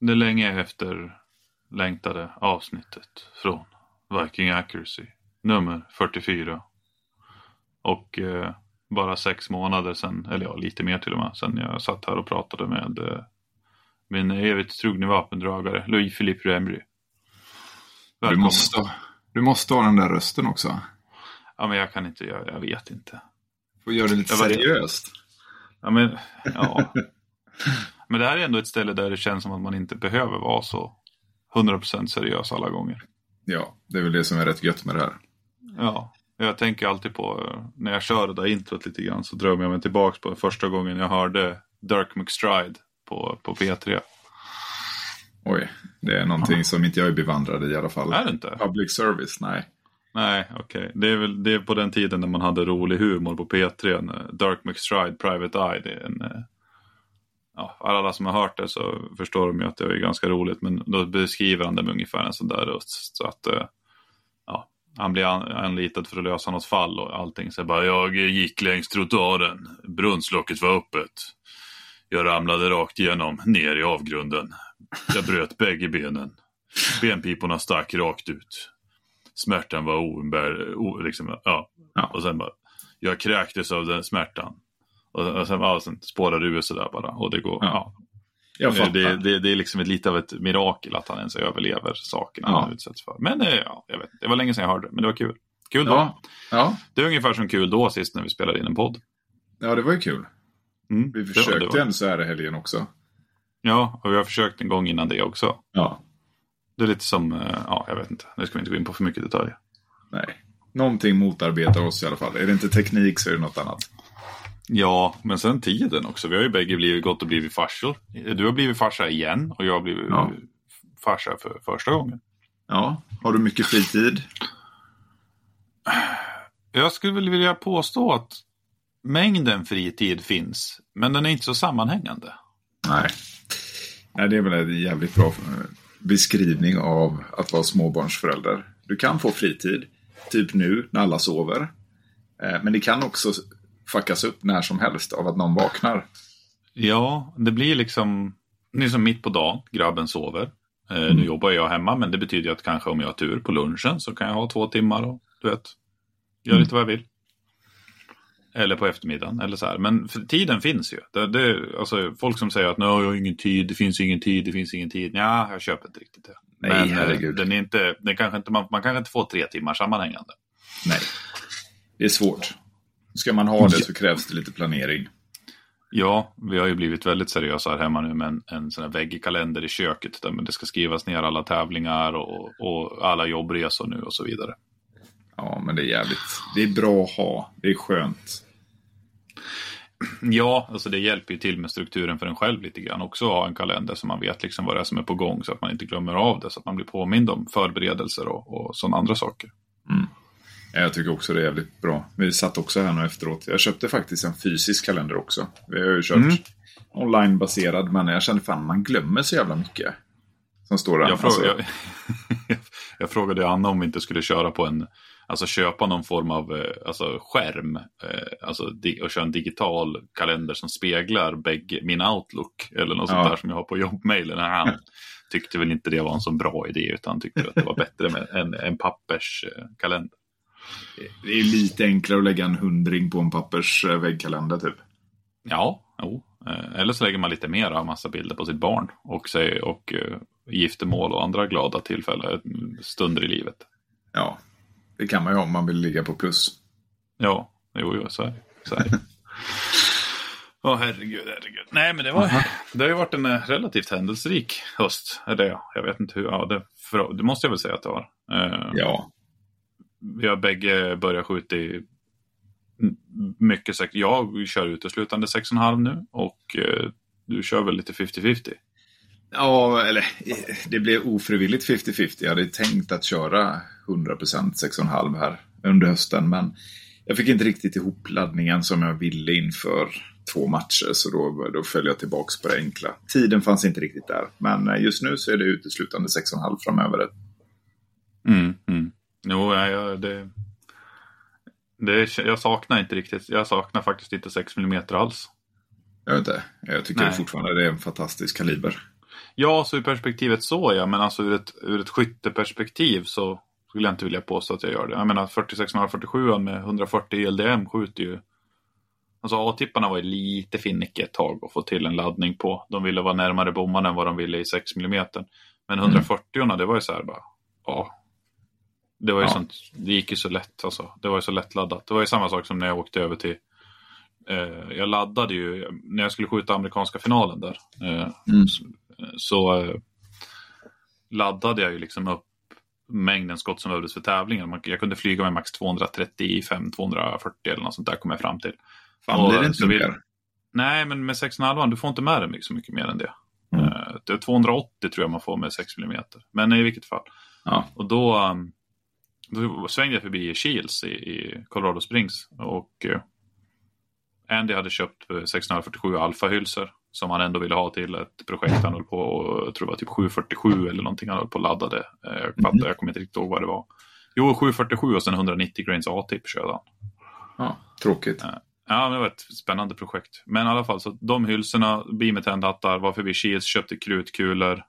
det länge efter längtade avsnittet från Viking Accuracy nummer 44. Och eh, bara sex månader sedan, eller ja lite mer till och med, sedan jag satt här och pratade med eh, min evigt trogne vapendragare Louis-Philippe Remry. Du måste, du måste ha den där rösten också. Ja men jag kan inte, jag, jag vet inte. Får göra det lite Jag seriöst. Ja men, ja. men det här är ändå ett ställe där det känns som att man inte behöver vara så 100% seriös alla gånger. Ja, det är väl det som är rätt gött med det här. Ja, jag tänker alltid på eh, när jag kör det där introt lite grann så drömmer jag mig tillbaka på första gången jag hörde Dirk McStride på, på P3. Oj, det är någonting som inte jag är bevandrad i i alla fall. Är det inte? Public service, nej. Nej, okej. Det är väl det är på den tiden när man hade rolig humor på P3. när Dirk McStride, Private Eye. Det är en, eh, ja, alla som har hört det så förstår de ju att det är ganska roligt. Men då beskriver han det med ungefär en sån där röst. Så att eh, ja, han blir an, anlitad för att lösa något fall och allting. Så bara, jag gick längs trottoaren. Brunnslocket var öppet. Jag ramlade rakt igenom, ner i avgrunden. Jag bröt bägge benen. Benpiporna stack rakt ut. Smärtan var oumbär, o, liksom, ja. Ja. Och sen bara, jag kräktes av den smärtan. Och, och sen, ja, sen spårar det ur sådär bara. Och det går, Ja. ja. Jag fattar. Det, det, det är liksom ett, lite av ett mirakel att han ens överlever sakerna han utsätts för. Men eh, ja, jag vet, det var länge sedan jag hörde det, men det var kul. Kul då. ja, Det är ungefär som kul då sist när vi spelade in en podd. ja, det var ju kul. Mm, Vi det var- försökte det var- en så här helgen också. Ja, och vi har försökt en gång innan det också. Ja, Det är lite som, eh, ja, jag vet inte, nu ska vi inte gå in på för mycket detaljer. nej. Någonting motarbetar oss i alla fall. Är det inte teknik så är det något annat. Ja, men sen tiden också. Vi har ju bägge blivit, gått och blivit farsor. Du har blivit farsa igen och jag har blivit Ja. farsa för första gången. Ja, har du mycket fritid? Jag skulle vilja påstå att mängden fritid finns, men den är inte så sammanhängande. Nej. Nej, det är väl en jävligt bra eh, beskrivning av att vara småbarnsförälder. Du kan få fritid, typ nu när alla sover. Eh, Men det kan också fuckas upp när som helst av att någon vaknar. Ja, det blir liksom, det är som mitt på dagen, grabben sover. Eh, Mm. Nu jobbar jag hemma, men det betyder att kanske om jag har tur på lunchen så kan jag ha två timmar och du vet, göra Mm. lite vad jag vill. Eller på eftermiddagen, eller så här. Men tiden finns ju. Det, det, alltså, folk som säger att jag har ingen tid, det finns ingen tid, det finns ingen tid. Ja, jag köper inte riktigt det. Nej, men eh, herregud. den är inte, den kanske inte, man, man kanske inte får tre timmar sammanhängande. Nej, det är svårt. Ska man ha det så krävs det lite planering. Ja, vi har ju blivit väldigt seriösa här hemma nu med en, en sån här väggkalender i köket där det ska skrivas ner alla tävlingar och, och alla jobbresor nu och så vidare. Ja, men det är jävligt. Det är bra att ha. Det är skönt. Ja, alltså det hjälper ju till med strukturen för en själv lite grann också att ha en kalender så man vet liksom vad det är som är på gång så att man inte glömmer av det så att man blir påmind om förberedelser och, och sådana andra saker. Ja, Jag tycker också det är jävligt bra. Vi satt också här nu efteråt. Jag köpte faktiskt en fysisk kalender också. Vi har ju kört Mm. onlinebaserad, men jag kände fan man glömmer så jävla mycket. Som står där. Jag, Alltså, fråga, jag, jag frågade Anna om vi inte skulle köra på en, alltså köpa någon form av eh, alltså skärm, eh, alltså och köra en digital kalender som speglar bägge, min Outlook eller något sånt Ja. där som jag har på jobbmailen. Han tyckte väl inte det var en så bra idé utan tyckte att det var bättre med en, en papperskalender. Det är lite enklare att lägga en hundring på en pappers eh, väggkalender typ. Ja, jo. Eh, Eller så lägger man lite mer av massa bilder på sitt barn och, säger, och eh, giftermål och andra glada tillfällen, stunder i livet. Ja, det kan man ju om man vill ligga på plus. Ja, jo, jo så är det. Så är det. Åh herregud, herregud. Nej, men det, var, det har ju varit en relativt händelserik höst. Eller ja, jag vet inte hur. Ja, det, för, det måste jag väl säga att det var. Eh, Ja, Vi har bägge börjat skjuta i mycket. sex- Jag kör uteslutande 6,5 nu och eh, du kör väl lite 50-50. ja eller det blev ofrivilligt 50-50. Jag hade tänkt att köra 100% 6,5 här under hösten, men jag fick inte riktigt ihop laddningen som jag ville inför två matcher, så då, då föll jag tillbaks på det enkla. Tiden fanns inte riktigt där, men eh, just nu så är det uteslutande 6,5 framöver. Mm. Jo, ja, det, det, jag saknar inte riktigt. Jag saknar faktiskt inte 6 mm alls. Jag vet inte, jag tycker Nej. fortfarande det är en fantastisk kaliber. Ja, så i perspektivet så ja, men alltså ur ett, ur ett skytteperspektiv så skulle jag inte vilja påstå att jag gör det. Jag menar 4647 med 140 LDM skjuter ju Alltså A-tipparna var ju lite finniga ett tag att få till en laddning på. De ville vara närmare bommarna än vad de ville i 6 mm. Men 140 mm. det var ju så här bara, ja. Det var ju ja. sånt, det gick ju så lätt alltså. Det var ju så lättladdat. Det var ju samma sak som när jag åkte över till eh, jag laddade ju, när jag skulle skjuta amerikanska finalen där. Eh, mm. Så, så eh, laddade jag ju liksom upp mängden skott som behövdes för tävlingen. Jag kunde flyga med max 235, 240 eller något sånt där kom jag fram till. Fan, och, det inte vill... mer? Nej, men med 6,5 du får inte med dig så mycket mer än det. Mm. Uh, det är 280 tror jag man får med 6 mm. Men i vilket fall. Ja. Och då, um, då svängde jag förbi Shields i, i Colorado Springs. Och uh, Andy hade köpt 647 alfa-hylsor som han ändå ville ha till ett projekt han höll på och jag tror det var typ 747 eller någonting han höll på och laddade. Eh, jag, mm. jag kommer inte riktigt ihåg vad det var. Jo, 747 och sen 190 grains A-tip körde han. Ja, tråkigt. Ja, det var ett spännande projekt. Men i alla fall, så de hylsorna, Beamer var förbi Shields, köpte krutkulor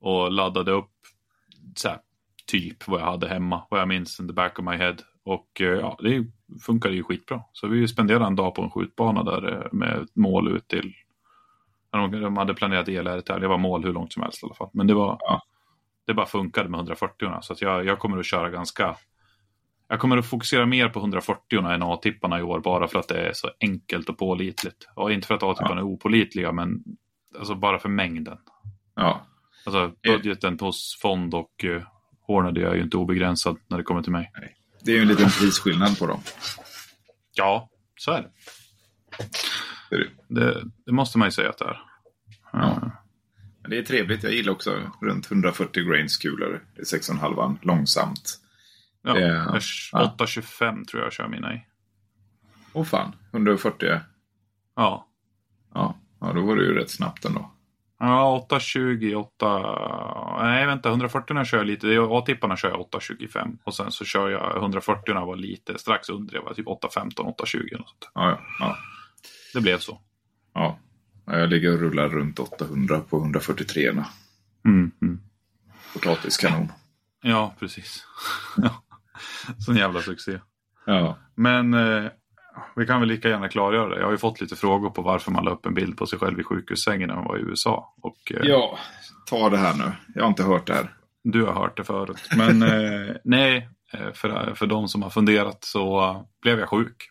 och laddade upp så här, typ vad jag hade hemma, vad jag minns in the back of my head. Och eh, ja, det funkade ju skitbra. Så vi spenderade en dag på en skjutbana där eh, med mål ut till de hade planerat ELR där. Det var mål hur långt som helst i alla fall. Men det var ja. det bara funkade med 140 så att jag, jag kommer att köra ganska jag kommer att fokusera mer på 140 än A-tipparna i år bara för att det är så enkelt och pålitligt. Och inte för att A-tipparna ja. är opolitliga men alltså bara för mängden. Ja. Alltså budgeten hos fond och Hornady är ju inte obegränsad när det kommer till mig. Nej. Det är ju en liten prisskillnad på dem. Ja, så är det. Det, det, måste man ju säga att det är. Ja. Men det är trevligt. Jag gillar också runt 140 grains kulor i 6,5 långsamt. Ja, det, 8,25 tror jag kör mina i. Åh fan, 140? Ja. Ja, ja då var det ju rätt snabbt ändå. Ja, 8.20, 8... Nej, vänta, 140 kör jag lite. A-tipparna kör jag 8.25 och sen så kör jag 140 var lite strax under det, var typ 8.15, 8.20 något sånt. Ja, ja. Det blev så. Ja, jag ligger och rullar runt 800 på 143. Mm, mm. Potatiskanon. Ja, precis. Sån jävla succé. Ja. Men eh, vi kan väl lika gärna klargöra det. Jag har ju fått lite frågor på varför man la upp en bild på sig själv i sjukhussängen när man var i USA. Och, eh, ja, ta det här nu. Jag har inte hört det här. Du har hört det förut. Men eh, nej, eh, för, för de som har funderat så blev jag sjuk.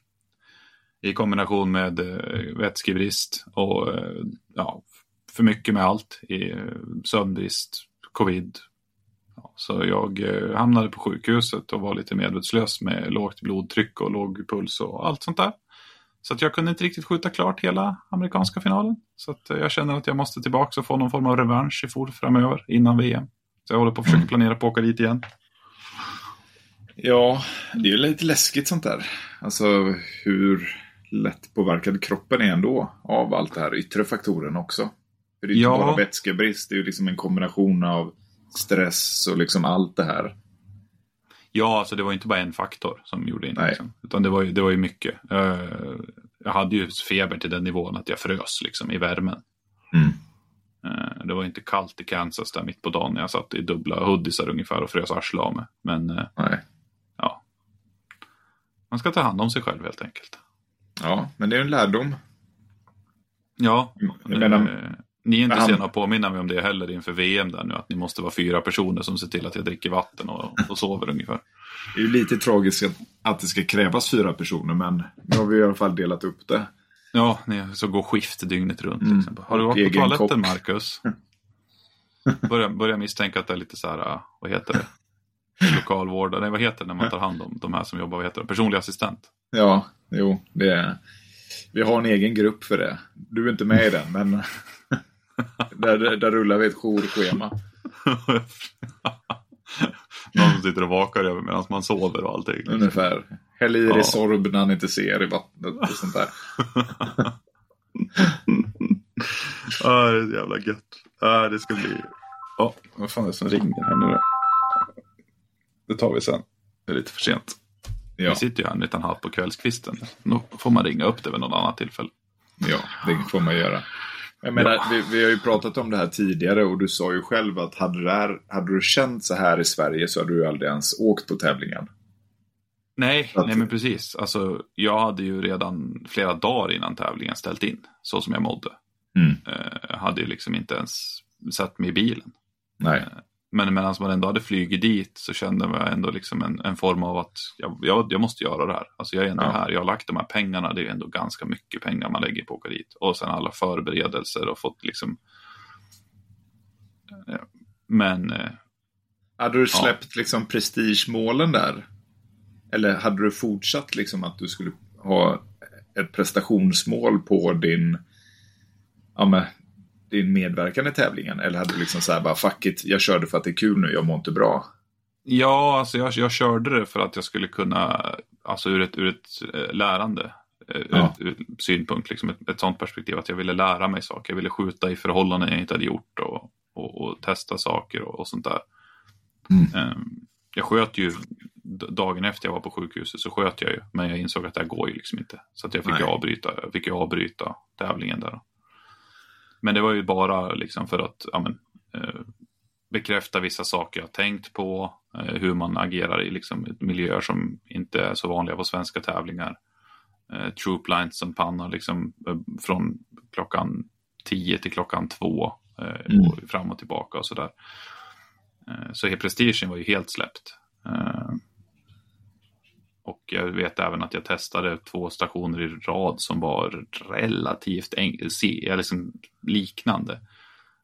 I kombination med uh, vätskebrist och uh, ja, för mycket med allt. I, uh, sömnbrist, covid, så jag eh, hamnade på sjukhuset och var lite medvetslös med lågt blodtryck och låg puls och allt sånt där. Så att jag kunde inte riktigt skjuta klart hela amerikanska finalen. Så att eh, jag känner att jag måste tillbaka och få någon form av revansch i FOR framöver innan VM. Så jag håller på att försöka planera på att åka dit igen. Ja, det är ju lite läskigt sånt där. Alltså hur lätt påverkad kroppen är ändå av allt det här yttre faktoren också. För det är ju ja. inte bara vätskebrist, det är ju liksom en kombination av stress och liksom allt det här. Ja, alltså det var inte bara en faktor som gjorde det. Liksom. Utan det var, ju, det var ju mycket. Uh, jag hade ju feber till den nivån att jag frös liksom, i värmen. Mm. Uh, det var inte kallt i Kansas där mitt på dagen. Jag satt i dubbla hoodiesar ungefär och frös arslet av mig. Men uh, ja, man ska ta hand om sig själv helt enkelt. Ja, men det är en lärdom. Ja, men, ni är inte han... sena att påminna mig om det heller inför VM där nu, att ni måste vara fyra personer som ser till att jag dricker vatten och, och sover ungefär. Det är ju lite tragiskt att det ska krävas fyra personer, men nu har vi i alla fall delat upp det. Ja, så går skift dygnet runt. Mm. Har du varit på toaletten, kopp. Marcus? börjar, börjar misstänka att det är lite så här, vad heter det? Lokalvårdare, nej vad heter det när man tar hand om de här som jobbar, vad heter det? Personlig assistent. Ja, jo, det är... Vi har en egen grupp för det. Du är inte med i den, men där, där rullar vi ett jourschema. Någon som sitter och vakar över medan man sover och allting. Ungefär. Häll i ja. Sorb när han inte ser i vattnet och sånt där. ah, det är så jävla gött. Ah, det ska bli... Ja, oh, vad fan är det som ringer här nu då? Det tar vi sen. Det är lite för sent. Ja. Vi sitter ju här en liten halv på kvällskvisten. Då får man ringa upp det vid något annat tillfälle. Ja, det får man göra. Jag menar, ja. vi, vi, har ju pratat om det här tidigare och du sa ju själv att hade, det här, hade du känt så här i Sverige så hade du aldrig ens åkt på tävlingen. Nej, att... nej men precis. Alltså, jag hade ju redan flera dagar innan tävlingen ställt in, så som jag mådde. Mm. Eh, jag hade ju liksom inte ens satt mig i bilen. Nej. Eh, men medan man ändå hade flugit dit så kände jag ändå liksom en, en form av att jag, jag, jag, måste göra det här. Alltså jag är ändå ja. här, jag har lagt de här pengarna, det är ändå ganska mycket pengar man lägger på att åka dit. Och sen alla förberedelser och fått liksom... Eh, men... Hade du släppt ja. liksom prestigemålen där? Eller hade du fortsatt liksom att du skulle ha ett prestationsmål på din, ja, med, din medverkan i tävlingen? Eller hade du liksom så här bara fuck it, jag körde för att det är kul nu, jag mår inte bra? Ja, alltså jag, jag körde det för att jag skulle kunna, alltså ur ett, ur ett äh, lärande äh, ja. ur, ur synpunkt, liksom ett, ett sånt perspektiv att jag ville lära mig saker. Jag ville skjuta i förhållanden jag inte hade gjort och, och, och testa saker och, och sånt där. Mm. Um, jag sköt ju dagen efter jag var på sjukhuset så sköt jag ju. Men jag insåg att det här går ju liksom inte. Så att jag fick ju avbryta, jag fick ju avbryta tävlingen där. Men det var ju bara liksom för att ja, men, eh, bekräfta vissa saker jag tänkt på. Eh, hur man agerar i liksom, miljöer som inte är så vanliga på svenska tävlingar. Eh, troop lines som pannar liksom, eh, från klockan 10 till klockan 2. Eh, mm. och fram och tillbaka och sådär. Eh, så prestigen var ju helt släppt. Och jag vet även att jag testade två stationer i rad som var relativt liksom liknande.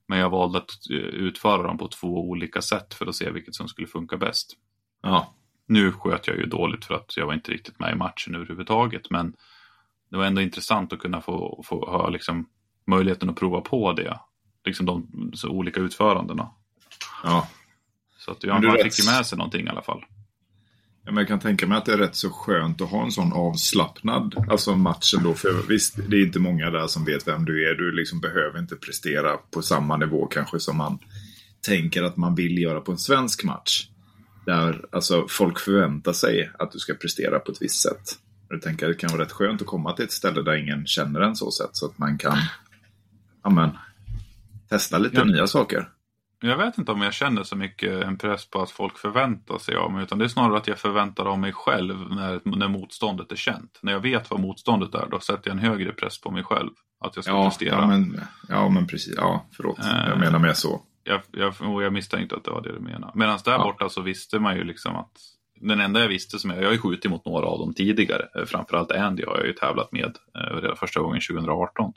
Men jag valde att eh, utföra dem på två olika sätt för att se vilket som skulle funka bäst. Ja. Nu sköt jag ju dåligt för att jag var inte riktigt med i matchen överhuvudtaget. Men det var ändå intressant att kunna få, få ha liksom möjligheten att prova på det. Liksom de olika utförandena. Ja. Så att ja, man fick ju med sig någonting i alla fall. Ja, men jag kan tänka mig att det är rätt så skönt att ha en sån avslappnad alltså match ändå. För visst, det är inte många där som vet vem du är. Du liksom behöver inte prestera på samma nivå kanske som man tänker att man vill göra på en svensk match. Där alltså, folk förväntar sig att du ska prestera på ett visst sätt. Jag tänker att det kan vara rätt skönt att komma till ett ställe där ingen känner en så sätt. Så att man kan amen, testa lite ja. nya saker. Jag vet inte om jag känner så mycket en press på att folk förväntar sig av mig. Utan det är snarare att jag förväntar av mig själv när, när motståndet är känt. När jag vet vad motståndet är, då sätter jag en högre press på mig själv. Att jag ska ja, prestera. Ja men, ja, men precis. Ja, förlåt. jag eh, menar mer så. Jag, jag, jag misstänkte att det var det du menade. Medan där ja. borta så visste man ju liksom att den enda jag visste som jag, jag har ju skjutit mot några av dem tidigare. Eh, framförallt Andy har jag ju tävlat med eh, första gången 2018.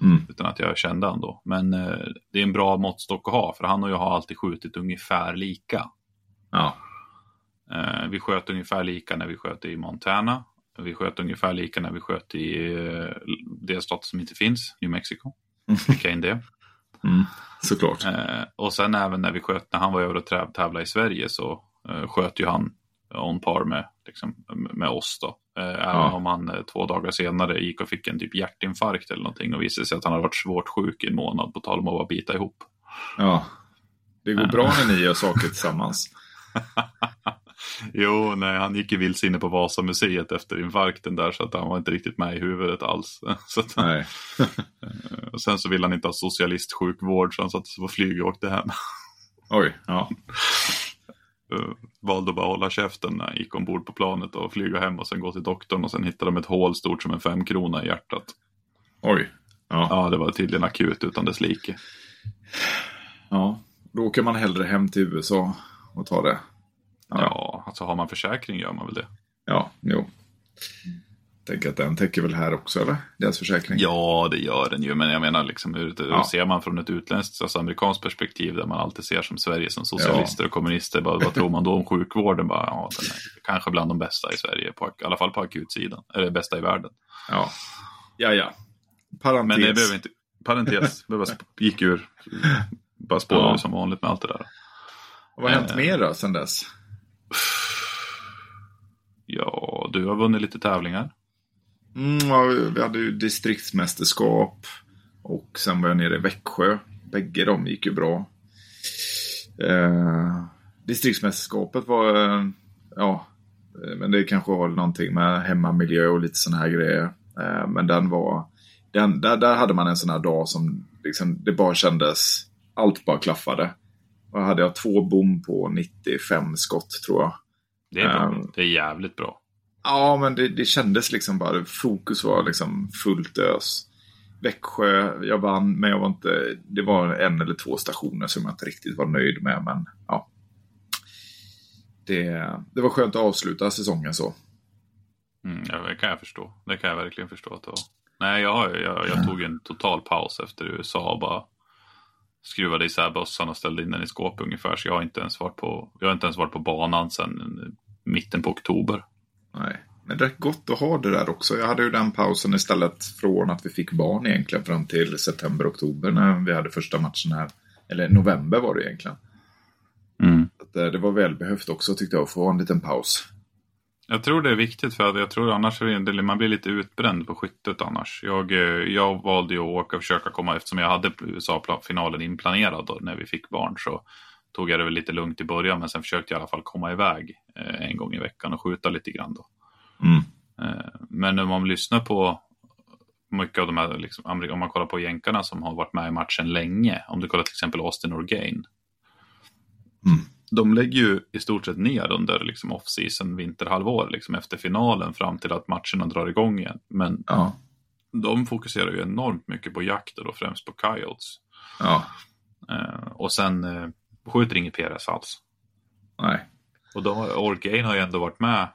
Mm. Utan att jag kände han då. Men eh, det är en bra måttstock att ha för han och jag har alltid skjutit ungefär lika. Ja. Eh, vi sköt ungefär lika när vi sköt i Montana. Vi sköt ungefär lika när vi sköt i eh, delstat som inte finns, New Mexico. Vilka in det. Mm, såklart. Eh, och sen även när vi sköt, när han var över och tävlade i Sverige så eh, sköt ju han on par med, liksom, med oss då. Eh, även om han eh, två dagar senare gick och fick en typ hjärtinfarkt eller någonting och visade sig att han hade varit svårt sjuk i en månad på tal om att bara bita ihop. Ja, det går bra när ni gör saker tillsammans. jo, nej, han gick ju vilse på Vasamuseet efter infarkten där så att han var inte riktigt med i huvudet alls. så att, nej. och sen så ville han inte ha socialistsjukvård så han satte sig på flyg och åkte hem. Oj, ja. Uh, valde att bara hålla käften när gick ombord på planet och flyga hem och sen gå till doktorn och sen hittade de ett hål stort som en femkrona i hjärtat. Oj. Ja. ja, det var tydligen akut utan dess like. Ja, då åker man hellre hem till USA och tar det. Ja, ja alltså har man försäkring gör man väl det. Ja, jo tänker att den täcker väl här också, eller? Deras försäkring. Ja, det gör den ju. Men jag menar, liksom, hur, ja. ser man från ett utländskt, alltså amerikanskt perspektiv där man alltid ser som Sverige som socialister ja. och kommunister. Bara, vad tror man då om sjukvården? Bara, ja, den är kanske bland de bästa i Sverige, på, i alla fall på akutsidan. Eller bästa i världen. Ja, ja, ja. Parentes. Men det behöver inte, parentes, det gick ur, bara spårade ja. som vanligt med allt det där. Och vad har hänt eh, mer då, sen dess? Ja, du har vunnit lite tävlingar. Mm, ja, vi hade ju distriktsmästerskap och sen var jag nere i Växjö. Bägge de gick ju bra. Eh, distriktsmästerskapet var, eh, ja, men det kanske var någonting med hemmamiljö och lite sådana här grejer. Eh, men den var den, där, där hade man en sån här dag som liksom, det bara kändes, allt bara klaffade. Och hade jag två bom på 95 skott tror jag. Det är bra. Um, det är jävligt bra. Ja, men det, det kändes liksom bara, fokus var liksom fullt ös. Växjö, jag vann, men jag var inte, det var en eller två stationer som jag inte riktigt var nöjd med. Men ja, det, det var skönt att avsluta säsongen så. Mm, ja, det kan jag förstå. Det kan jag verkligen förstå att det var. Nej, jag, jag, jag tog en total paus efter USA och bara skruvade isär bössan och ställde in den i skåpet ungefär. Så jag har inte ens varit på, jag har inte ens varit på banan sedan mitten på oktober. Nej, men det är gott att ha det där också. Jag hade ju den pausen istället från att vi fick barn egentligen fram till september, oktober när vi hade första matchen här. Eller november var det egentligen. Mm. Eh, det var välbehövt också tyckte jag att få en liten paus. Jag tror det är viktigt för att jag tror annars är man blir lite utbränd på skyttet annars. Jag, eh, jag valde ju att åka och försöka komma eftersom jag hade USA-finalen inplanerad då, när vi fick barn så tog jag det väl lite lugnt i början men sen försökte jag i alla fall komma iväg eh, en gång i veckan och skjuta lite grann då. Mm. Men när man lyssnar på mycket av de här, liksom, om man kollar på jänkarna som har varit med i matchen länge, om du kollar till exempel Austin Orgain. Mm de lägger ju i stort sett ner under liksom off-season, vinterhalvår, liksom efter finalen fram till att matcherna drar igång igen. Men ja. de fokuserar ju enormt mycket på jakt och då främst på coyotes. Ja. Uh, och sen skjuter inget PRS alls. Nej. Och då, Orgain har ju ändå varit med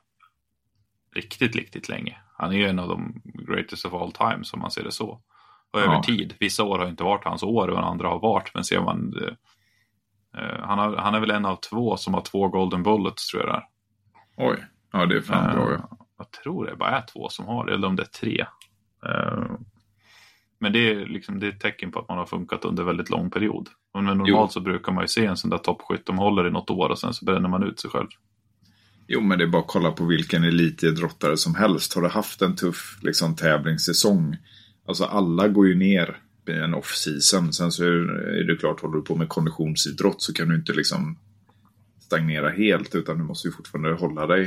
riktigt, riktigt länge. Han är ju en av de greatest of all time som man ser det så. Och över ja. tid. Vissa år har inte varit hans år och andra har varit. Men ser man uh, Eh, han, har, han är väl en av två som har två golden bullets tror jag det är. Oj, ja det är fan uh, bra ja. Jag tror det bara är två som har det, eller om det är tre. Uh, men det är, liksom, det är ett tecken på att man har funkat under väldigt lång period. Men normalt jo. så brukar man ju se en sån där toppskytt, de håller i något år och sen så bränner man ut sig själv. Jo, men det är bara att kolla på vilken elitidrottare som helst. Har du haft en tuff liksom, tävlingssäsong, alltså alla går ju ner en off-season. Sen så är det klart, håller du på med konditionsidrott så kan du inte liksom stagnera helt utan du måste ju fortfarande hålla dig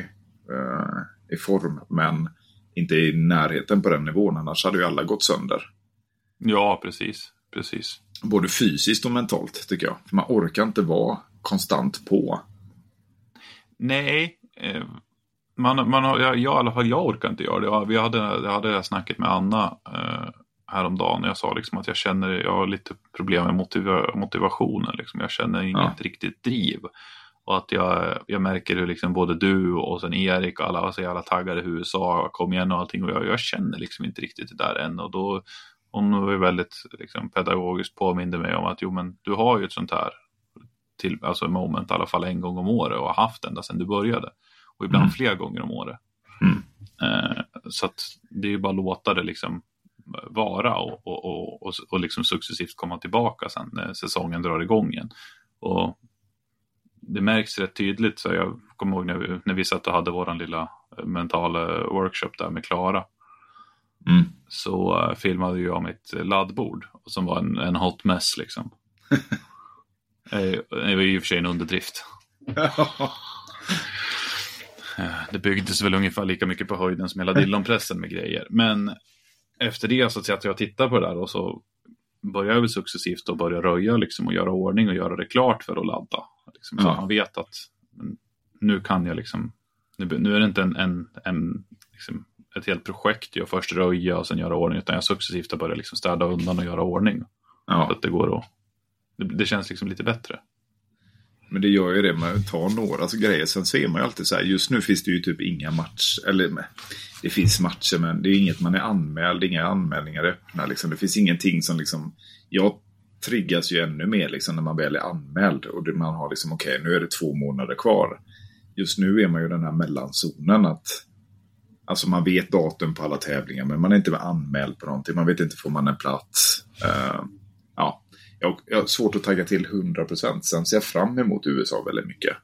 uh, i form. Men inte i närheten på den nivån, annars hade ju alla gått sönder. Ja, precis. precis. Både fysiskt och mentalt tycker jag. För man orkar inte vara konstant på. Nej, eh, man, man jag, jag, i alla fall jag orkar inte göra det. Vi hade, jag hade det här snacket med Anna eh, häromdagen. Jag sa liksom att jag känner, jag har lite problem med motiva motivationen. Liksom. Jag känner inget ja. riktigt driv. Och att jag, jag märker hur liksom både du och sen Erik och alla var så jävla taggade i USA, kom igen och allting. Och jag, jag känner liksom inte riktigt det där än. Och då, hon var väldigt liksom, pedagogiskt påminde mig om att jo men du har ju ett sånt här till, alltså moment i alla fall en gång om året och har haft ända sedan du började. Och ibland mm. fler gånger om året. Mm. Eh, så att det är ju bara att låta det liksom vara och, och, och, och, och liksom successivt komma tillbaka sen när säsongen drar igång igen. Och det märks rätt tydligt, så jag kommer ihåg när vi, när vi satt och hade vår lilla mentala workshop där med Klara. Mm. Så uh, filmade jag mitt laddbord som var en, en hot mess liksom. Eh, det var i och för sig en underdrift. Eh, det byggdes väl ungefär lika mycket på höjden som hela Dillonpressen med grejer. Men efter det så att jag tittar på det där och så börjar jag väl successivt att börja röja liksom och göra ordning och göra det klart för att ladda. Liksom, så ja. man vet att nu kan jag liksom, nu, nu är det inte en, en, en liksom, ett helt projekt, jag först röja och sen göra ordning, utan jag successivt har börjat liksom städa undan och göra ordning. Ja. Så att det går att, det, det känns liksom lite bättre. Men det gör ju det, man tar några alltså, grejer. Sen ser man ju alltid så här, just nu finns det ju typ inga matcher, eller det finns matcher men det är inget man är anmäld, inga anmälningar öppna. Liksom. Det finns ingenting som liksom, jag triggas ju ännu mer liksom, när man väl är anmäld och man har liksom, okej okay, nu är det två månader kvar. Just nu är man ju den här mellanzonen att Alltså man vet datum på alla tävlingar men man är inte anmäld på någonting. Man vet inte får man en plats. Uh, ja, jag, jag har svårt att tagga till 100%. Sen ser jag fram emot USA väldigt mycket.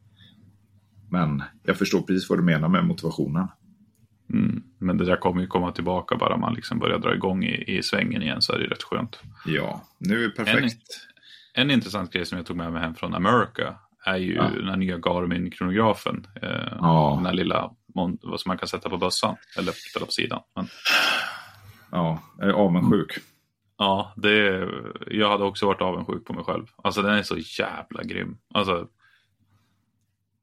Men jag förstår precis vad du menar med motivationen. Mm. Men det där kommer ju komma tillbaka bara man liksom börjar dra igång i, i svängen igen så är det rätt skönt. Ja, nu är det perfekt. En, en intressant grej som jag tog med mig hem från America är ju ja. den här nya Garmin-kronografen. Eh, ja. Den här lilla, vad som man kan sätta på bössan eller ställa på sidan. Men... Ja, jag är avundsjuk. Ja, det, jag hade också varit avundsjuk på mig själv. Alltså den är så jävla grym. Alltså,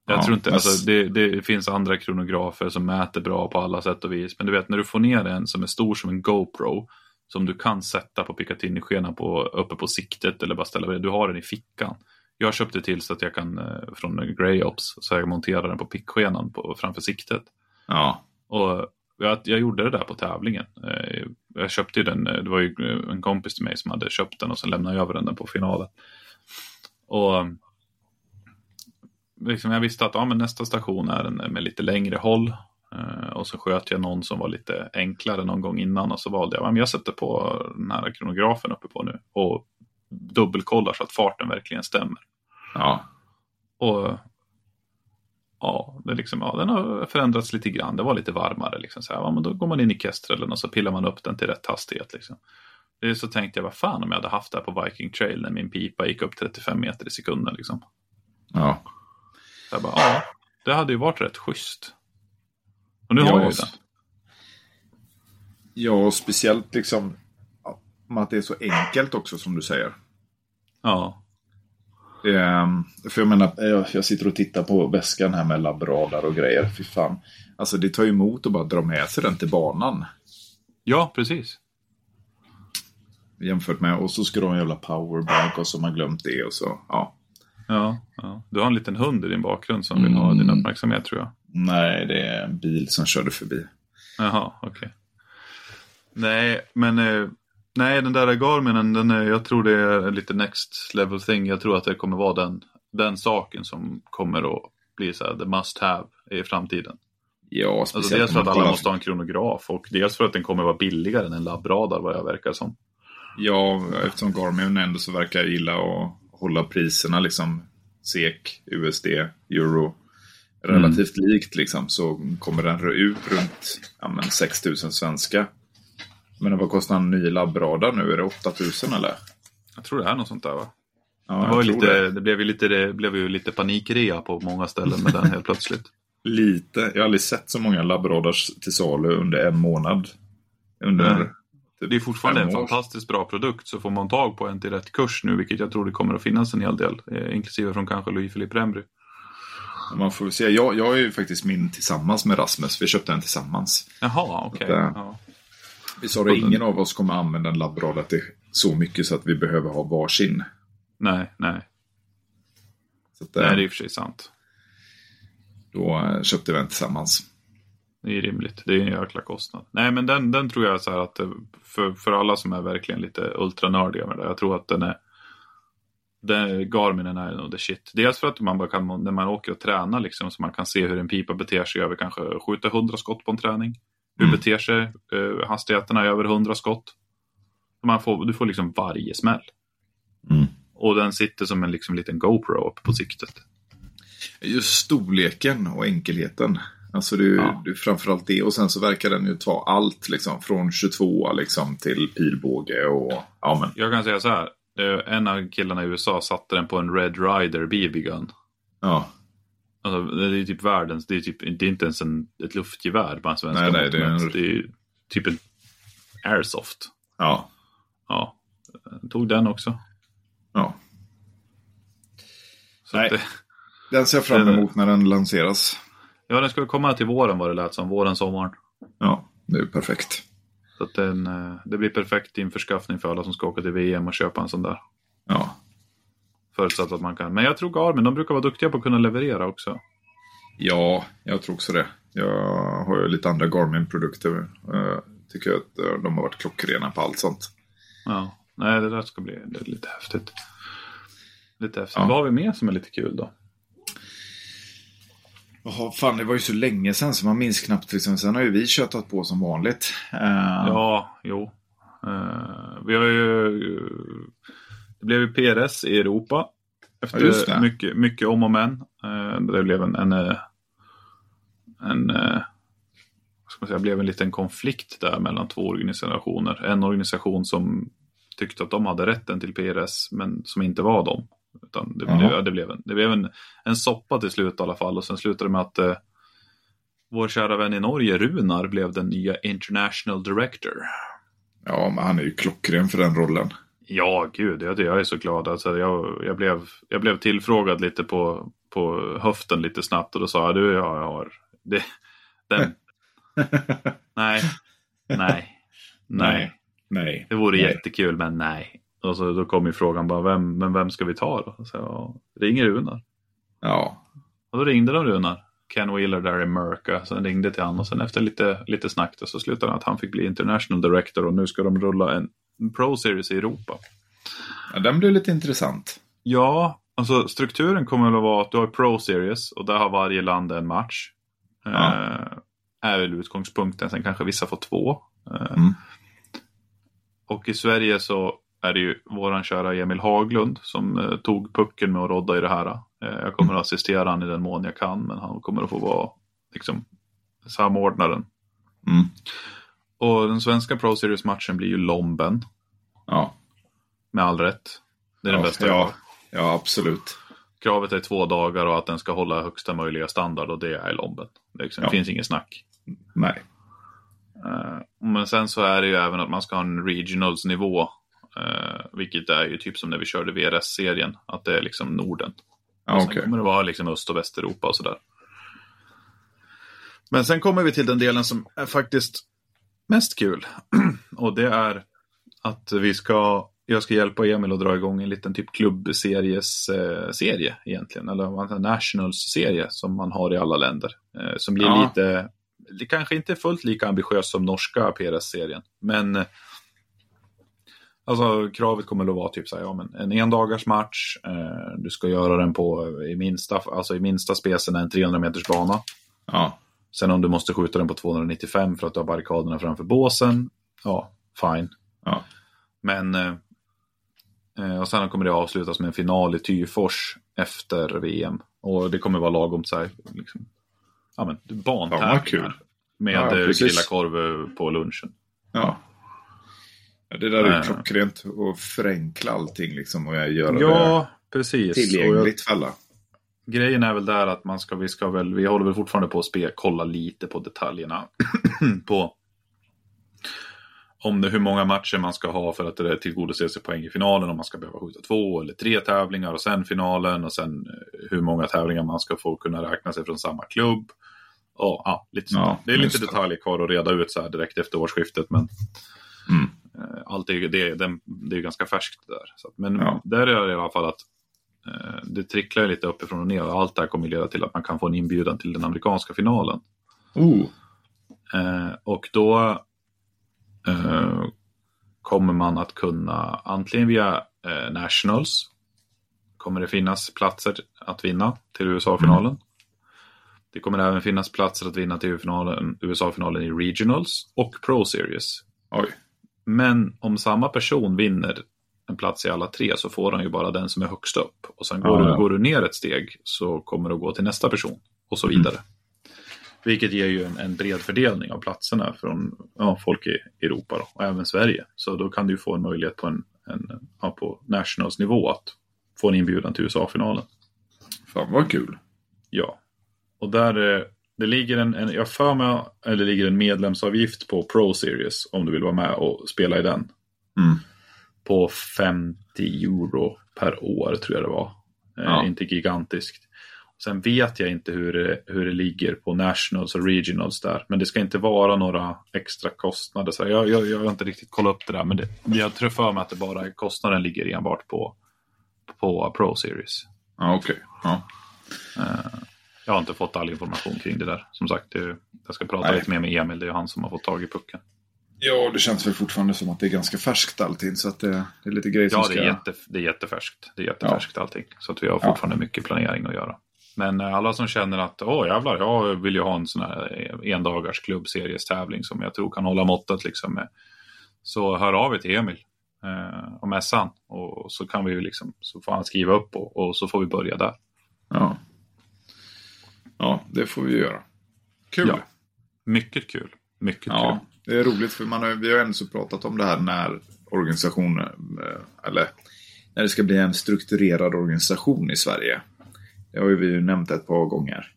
jag Ja, tror inte, men- alltså, det, det finns andra kronografer som mäter bra på alla sätt och vis. Men du vet när du får ner en som är stor som en GoPro. Som du kan sätta på Picatinny-skenan på, uppe på siktet eller bara ställa. Du har den i fickan. Jag köpte till så att jag kan, eh, från Grey Ops, så jag monterar den på pickskenan på, framför siktet. Ja, Och jag, jag gjorde det där på tävlingen. Eh, Jag köpte ju den, eh, det var ju en kompis till mig som hade köpt den och sen lämnade jag över den på finalen. Och liksom jag visste att ja, men nästa station är en med lite längre håll. Och så sköt jag någon som var lite enklare någon gång innan och så valde jag, ja, men jag sätter på den här kronografen uppe på nu och dubbelkollar så att farten verkligen stämmer. Ja, Och ja, det liksom, ja, den har förändrats lite grann. Det var lite varmare. Liksom, så här, ja, men då går man in i kestrelen och så pillar man upp den till rätt hastighet. Liksom. Det så tänkte jag, vad fan om jag hade haft det här på Viking Trail när min pipa gick upp 35 meter i sekunden. Liksom. ja. Så jag bara, ja, det hade ju varit rätt schysst. Och nu har jag ju den. Ja, och speciellt liksom ja, om att det är så enkelt också som du säger. Ja, Ehm, för jag menar, jag, jag sitter och tittar på väskan här med labbradar och grejer. Fy fan. Alltså det tar ju emot att bara dra med sig den till banan. ja precis. Jämfört med, och så ska du ha en jävla powerbank och så har man glömt det och så, ja. Ja, ja. Du har en liten hund i din bakgrund som vill ha Mm. din uppmärksamhet tror jag. Nej, det är en bil som körde förbi. Jaha, okej. Nej, men eh, nej, den där Garminen, den är, jag tror det är lite next level thing. Jag tror att det kommer vara den, den saken som kommer att bli så här, the must have i framtiden. Ja, Alltså speciellt dels för att alla måste ha en kronograf och dels för att den kommer vara billigare än en labbradar vad jag verkar som. Ja, eftersom Garmin ändå så verkar gilla att hålla priserna liksom SEK, USD, euro relativt likt liksom så kommer den ut runt ja, men 6 000 svenska. Men vad kostar en ny labbradar nu? Är det 8 000 eller? Jag tror det är något sånt där va? Ja, det, var lite, det. det. blev ju lite, det blev ju lite panikrea på många ställen med den helt plötsligt. Lite. Jag har aldrig sett så många labbradars till salu under en månad. Under typ Det är fortfarande en fantastiskt bra produkt så får man tag på en till rätt kurs nu vilket jag tror det kommer att finnas en hel del. Eh, inklusive från kanske Louis Philippe Rembry. Man får se. Jag, jag är ju faktiskt min tillsammans med Rasmus. Vi köpte den tillsammans. Jaha, okej. Ja. Vi sa att ingen av oss kommer använda en labbradar till så mycket så att vi behöver ha varsin. Nej, nej. Så att, Nej, eh, det är i och för sig sant. Då eh, köpte vi den tillsammans. Det är rimligt. Det är en jäkla kostnad. Nej, men den, den tror jag så här att eh, för, för alla som är verkligen lite ultranördiga med det. Jag tror att den är den, Garminen är nog the shit. Dels för att man bara kan, när man åker och tränar liksom, så man kan se hur en pipa beter sig över kanske skjuter 100 skott på en träning. Hur Mm. beter sig eh, hastigheterna över 100 skott. Man får, du får liksom varje smäll. Mm. Och den sitter som en liksom, liten GoPro uppe på siktet. Just storleken och enkelheten. Alltså det är, ju- Ja. det är framförallt det. Och sen så verkar den ju ta allt liksom. Från 22 liksom till pilbåge och ja men. Jag kan säga så här. eh, En av killarna i USA satte den på en Red Rider BB gun. Ja. Alltså, det är typ världens, det är, typ, det är inte ens en, ett luftgevär på en svenska Nej, nej, det är en- mätt. det är typ en airsoft. Ja. Ja, jag tog den också. Ja. Så Nej. det, Den ser jag fram emot när den lanseras. ja, den skulle komma till våren vad det lät som. Våren, sommaren. Ja, det är perfekt. Så den, eh, det blir perfekt införskaffning för alla som ska åka till VM och köpa en sån där. Ja. Förutsatt att man kan. Men jag tror Garmin, de brukar vara duktiga på att kunna leverera också. Ja, jag tror också det. Jag har ju lite andra Garmin-produkter. Jag tycker att eh, de har varit klockrena på allt sånt. Ja, nej det där ska bli lite häftigt. Lite häftigt. Ja. Vad har vi mer som är lite kul då? Jaha, fan det var ju så länge sedan så man minns knappt. Liksom. Sen har ju vi köttat på som vanligt. Eh, Ja, jo. Eh, vi har ju... Det blev ju PRS i Europa. Ja, Efter det. mycket, mycket om och men. Eh, det blev en... En, eh, en eh, ska man säga, blev en liten konflikt där mellan två organisationer. En organisation som tyckte att de hade rätten till PRS men som inte var dem. Utan det, blev, det blev, en, det blev en, en soppa till slut i alla fall och sen slutade det med att eh, vår kära vän i Norge, Runar, blev den nya International Director. Ja, men han är ju klockren för den rollen. Ja, gud, jag, jag är så glad. Alltså, jag, jag, blev, jag blev tillfrågad lite på, på höften lite snabbt och då sa jag du, ja, jag har det, den. nej, nej, nej. Nej. Det vore nej. jättekul, men nej. Och så då kom ju frågan bara, vem, men vem ska vi ta då? Så jag, ringer Runar. Ja. Och då ringde de Runar. Ken Wheeler där i Merca. Sen ringde till han och sen efter lite, lite snack då, så slutade han att han fick bli International Director och nu ska de rulla en Pro Series i Europa. ja. Den blev lite intressant. Ja, alltså strukturen kommer att vara att du har Pro Series och där har varje land en match. Ja. Eh, är väl utgångspunkten, sen kanske vissa får två. Eh, Mm. Och i Sverige så är det ju våran kära Emil Haglund som eh, tog pucken med att rodda i det här. Eh, jag kommer att assistera han i den mån jag kan, men han kommer att få vara liksom samordnaren. Mm. Och den svenska Pro Series-matchen blir ju Lomben, Ja. med all rätt. Det är den ja, bästa. ja, ja, absolut. Kravet är två dagar och att den ska hålla högsta möjliga standard och det är Lomben. Det, liksom, Ja. det finns inget snack. Nej. Eh, men sen så är det ju även att man ska ha en regionals-nivå. eh, vilket är ju typ som när vi körde VRS-serien. Att det är liksom Norden. Ja, Och sen kommer det vara liksom Öst och Västeuropa och sådär. Men sen kommer vi till den delen som är faktiskt mest kul. och det är att vi ska, jag ska hjälpa Emil att dra igång en liten typ klubbseries eh, serie egentligen. Eller säger, nationals-serie som man har i alla länder. Eh, som blir Ja. lite, kanske inte fullt lika ambitiös som norska PRS-serien. Men eh, Alltså kravet kommer att vara typ så här, ja, men en endagars match. Eh, du ska göra den på i minsta, alltså i minsta specen en 300 meters bana. Ja. Sen om du måste skjuta den på 295 för att du har barrikaderna framför båsen. Ja, fine. Ja. Men eh, eh, och sen kommer det avslutas med en final i Tyfors efter VM. Och det kommer vara lagom så här, liksom, ja men bantävlingar. kul. Med Ja, ja, precis. grilla korv eh, på lunchen. Ja. Ja, Det där är ju klockrent att förenkla allting liksom och göra Ja, precis. det Och jag- tillgängligt för alla. Grejen är väl där att man ska, vi ska väl, vi håller väl fortfarande på att spe, kolla lite på detaljerna. på om det, hur många matcher man ska ha för att det tillgodose sig poäng i finalen. Om man ska behöva skjuta två eller tre tävlingar och sen finalen. Och sen eh, hur många tävlingar man ska få kunna räkna sig från samma klubb. Och, ja, lite sånt. Ja, det är lite detaljer kvar att reda ut så här direkt efter årsskiftet. Men Mm. Eh, Allt är, det, det, det är ganska färskt där. Så men Ja. där är det i alla fall att det tricklar lite uppifrån och ner och allt det här kommer leda till att man kan få en inbjudan till den amerikanska finalen. Oh. Eh, och då eh, kommer man att kunna antingen via eh, Nationals kommer det finnas platser att vinna till USA-finalen. Det kommer även finnas platser att vinna till USA-finalen USA-finalen i Regionals och Pro Series. Oj. Men om samma person vinner en plats i alla tre så får han ju bara den som är högst upp. Och sen går, Ja, du, ja. går du ner ett steg så kommer att gå till nästa person. Och så vidare. Vilket ger ju en, en bred fördelning av platserna från ja, folk i Europa då, och även Sverige. Så då kan du ju få en möjlighet på, en, en, ja, på nationals nivå att få en inbjudan till USA-finalen. Fan vad kul. Ja. Och där eh, det ligger en, en jag för mig, eller ligger en medlemsavgift på Pro Series om du vill vara med och spela i den. Mm. På 50 euro per år tror jag det var. Eh, Ja. Inte gigantiskt. Sen vet jag inte hur det, hur det ligger på nationals och regionals där. Men det ska inte vara några extra kostnader. Så jag, jag, jag har inte riktigt kollat upp det där. Men det, jag tror för mig att det bara kostnaden ligger enbart på, på Pro Series. Ja, okej. Ja. Jag har inte fått all information kring det där. Som sagt, jag ska prata Nej. lite mer med Emil. Det är han som har fått tag i pucken. Ja, det känns väl fortfarande som att det är ganska färskt allting. Så att det, det är lite grejer som Ja, ska... det är, jätte, det är jättefärskt. Det är jättefärskt allting. Så att vi har fortfarande mycket planering att göra. Men eh, alla som känner att åh jävlar, jag vill ju ha en sån här eh, endagars klubbseriestävling som jag tror kan hålla måttet liksom med. Så hör av er till Emil eh, och mässan och så kan vi ju liksom, så får han skriva upp och, och så får vi börja där. Ja. ja, det får vi göra. Kul. Ja. Mycket kul. Mycket Ja, kul. Det är roligt för man har, vi har ändå så pratat om det här när organisationer, eh, eller när det ska bli en strukturerad organisation i Sverige. Det har ju vi ju nämnt ett par gånger.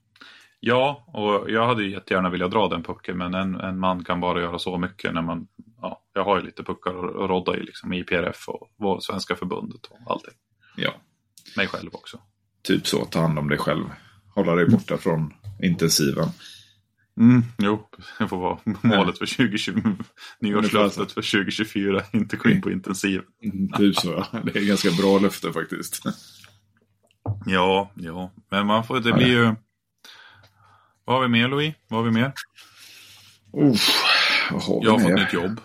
Ja, och jag hade ju jättegärna velat dra den pucken men en, en man kan bara göra så mycket när man ja, jag har ju lite puckar att rodda i liksom, i PRF och Svenska förbundet och allt det. Ja. Mig själv också. Typ så, ta hand om dig själv. Hålla dig borta från intensiven. Mm, jo, det får vara målet för 2020. Nyårslöftet för 2024. Inte gå in på intensiv. Mm, typ så, ja. Det är ganska bra löfte faktiskt. Ja, ja. Men man får, det blir ju... Vad har vi mer Louis? Vad har vi mer? Uff, vad har vi Jag har fått nytt jobb.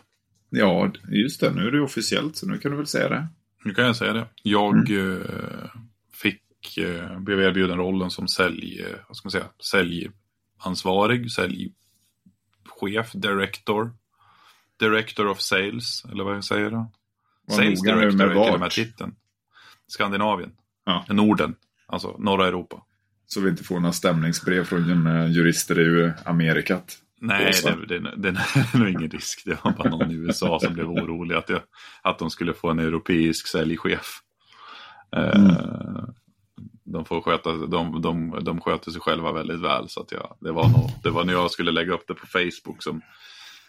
Ja, just det. Nu är det officiellt, så nu kan du väl säga det. Nu kan jag säga det. Jag eh, fick, eh, blev erbjuden rollen som sälj, eh, vad ska man säga, säljansvarig, säljchef, director, director of sales, eller vad jag säger då? Var Sales director med är till och med titeln. Skandinavien, Ja. Norden, alltså norra Europa. Så vi inte får några stämningsbrev från eh, jurister i Amerikat. Nej, det, det, det är nog ingen risk. Det var bara någon i USA som blev orolig att, jag, att de skulle få en europeisk säljchef. Eh, Mm. De, får sköta, de, de, de sköter sig själva väldigt väl. Så att jag, det, var nog, det var när jag skulle lägga upp det på Facebook som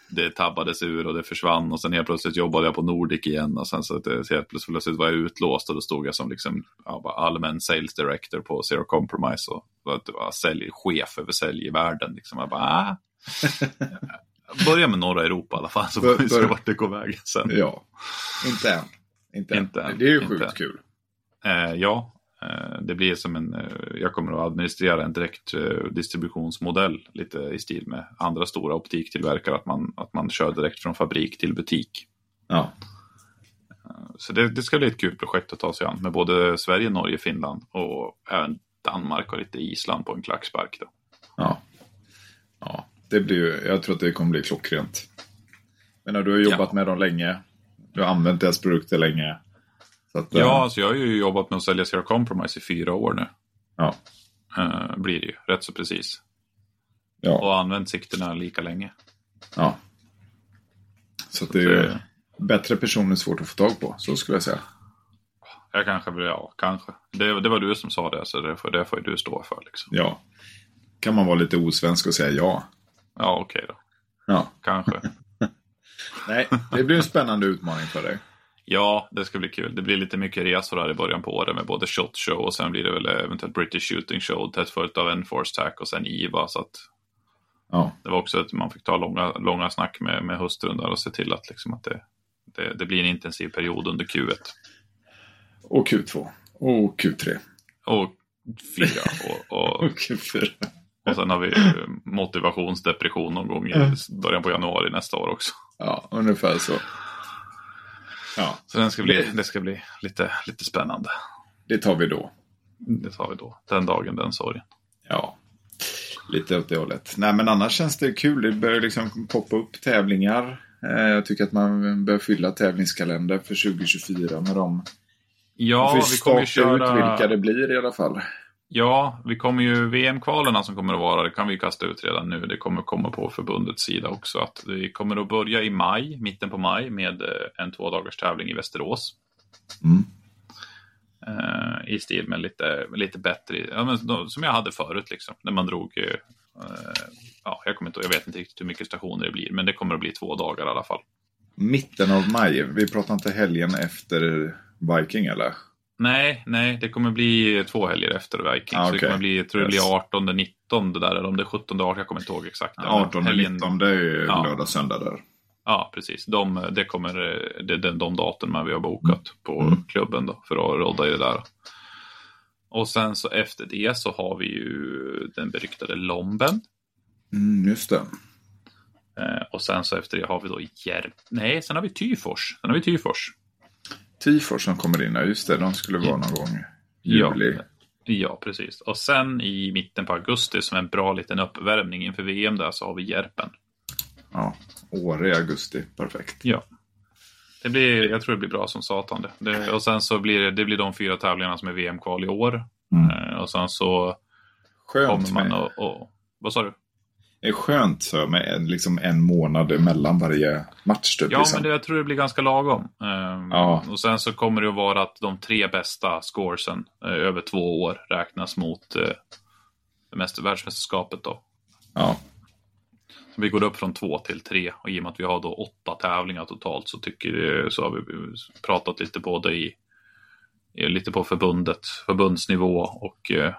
det tabbades ur och det försvann. Och sen helt plötsligt jobbade jag på Nordic igen. Och sen så att det, helt plötsligt var jag utlåst och då stod jag som liksom, ja, bara allmän sales director på Zero Compromise. Och, var säljchef över sälj i världen. Liksom. Jag bara, ah. Börja med norra Europa i alla fall så får vi se vart det går vägen sen. Ja, inte än. Inte än. Inte än. Det är ju sjukt kul. Eh, ja, det blir som en, eh, jag kommer att administrera en direkt eh, distributionsmodell lite i stil med andra stora optiktillverkare, att man, att man kör direkt från fabrik till butik. Ja, Så det, det ska bli ett kul projekt att ta sig an med både Sverige, Norge, Finland och även Danmark och lite Island på en klackspark. Då. ja. ja. Det blir jag tror att det kommer bli klockrent. Men du har jobbat Ja. med dem länge. Du har använt deras produkter länge. Så att, eh, Ja, alltså jag har ju jobbat med att sälja Zero Compromise i fyra år nu. ja, Eh, blir det ju, rätt så precis. ja, Och använt sikterna lika länge. ja. Så att det är ju bättre personer svårt att få tag på, så skulle jag säga. Jag kanske ja, kanske. Det, det var du som sa det, så det får, det får du stå för. Liksom. Ja. Kan man vara lite osvensk och säga ja? Ja, okej då. Ja. Kanske. Nej, det blir en spännande utmaning för dig. Ja, det ska bli kul. Det blir lite mycket resor här i början på året med både Shot Show och sen blir det väl eventuellt British Shooting Show tätt följt av Enforce Tack och sen IVA. Så att Ja, det var också att man fick ta långa, långa snack med, med hustrun där och se till att, liksom, att det, det, det blir en intensiv period under Q1. och Q2. Och Q3. Och fyra. Och, och, Och Q4. och sen har vi eh, motivationsdepression någon gång i början på januari nästa år också. Ja, ungefär så. Ja, Så den ska bli, det ska bli lite, lite spännande. det tar vi då. Det tar vi då. Den dagen, den sorgen. Ja, lite åt det hållet. Nej, men annars känns det kul. Det börjar liksom poppa upp tävlingar. Eh, Jag tycker att man bör fylla tävlingskalender för 2024 med dem. Ja, vi kommer ju staka ut köra... vilka det blir i alla fall. Ja, vi kommer ju VM-kvalerna som kommer att vara, det kan vi kasta ut redan nu. Det kommer komma på förbundets sida också. Att vi kommer att börja i maj, mitten på maj, med eh, en två dagars tävling i Västerås. Mm. Eh, I stil med lite, lite bättre, ja, men, som jag hade förut liksom. När man drog, eh, ja, jag, kommer inte, jag vet inte riktigt hur mycket stationer det blir, men det kommer att bli två dagar i alla fall. Mitten av maj. Vi pratar inte helgen efter Viking eller? Nej, nej, det kommer bli två helger efter Viking. Ah, Så det kommer bli, jag tror det Yes. blir 18, 19 det där, eller om det är 17, 18, jag kommer inte ihåg exakt. Men 18 och helgen- 19, det är ju Ja. lördag, söndag där. Ja, precis. De, det kommer, det är de, de datumen vi har bokat på Mm. klubben då, för att rodda i det där. Och sen så efter det så har vi ju den beryktade Lomben. Mm, just det. Eh, och sen så efter det har vi då Järp... Nej, sen har vi Tyfors. Sen har vi Tyfors. Tifors som kommer in, ja, just det. De skulle vara någon gång i Ja. juli. Ja, precis. Och sen i mitten på augusti som en bra liten uppvärmning inför VM där så har vi Järpen. Ja, Åre i augusti. Perfekt. Ja. Det blir, jag tror det blir bra som satan det. det och sen så blir det, det blir de fyra tävlingarna som är VM-kval i år. Mm. Eh, och sen så Skönt kommer man och, och... Vad sa du? Är skönt så, med en, liksom en månad mellan varje match. Typ, Ja, liksom. men det, jag tror det blir ganska lagom. Ehm, Ja. Och sen så kommer det att vara att de tre bästa scoresen eh, över två år räknas mot eh, världsmästerskapet då. ja. Så Vi går upp från två till tre och i och med att vi har då åtta tävlingar totalt så tycker så har vi pratat lite både i lite på förbundet, förbundsnivå och uh,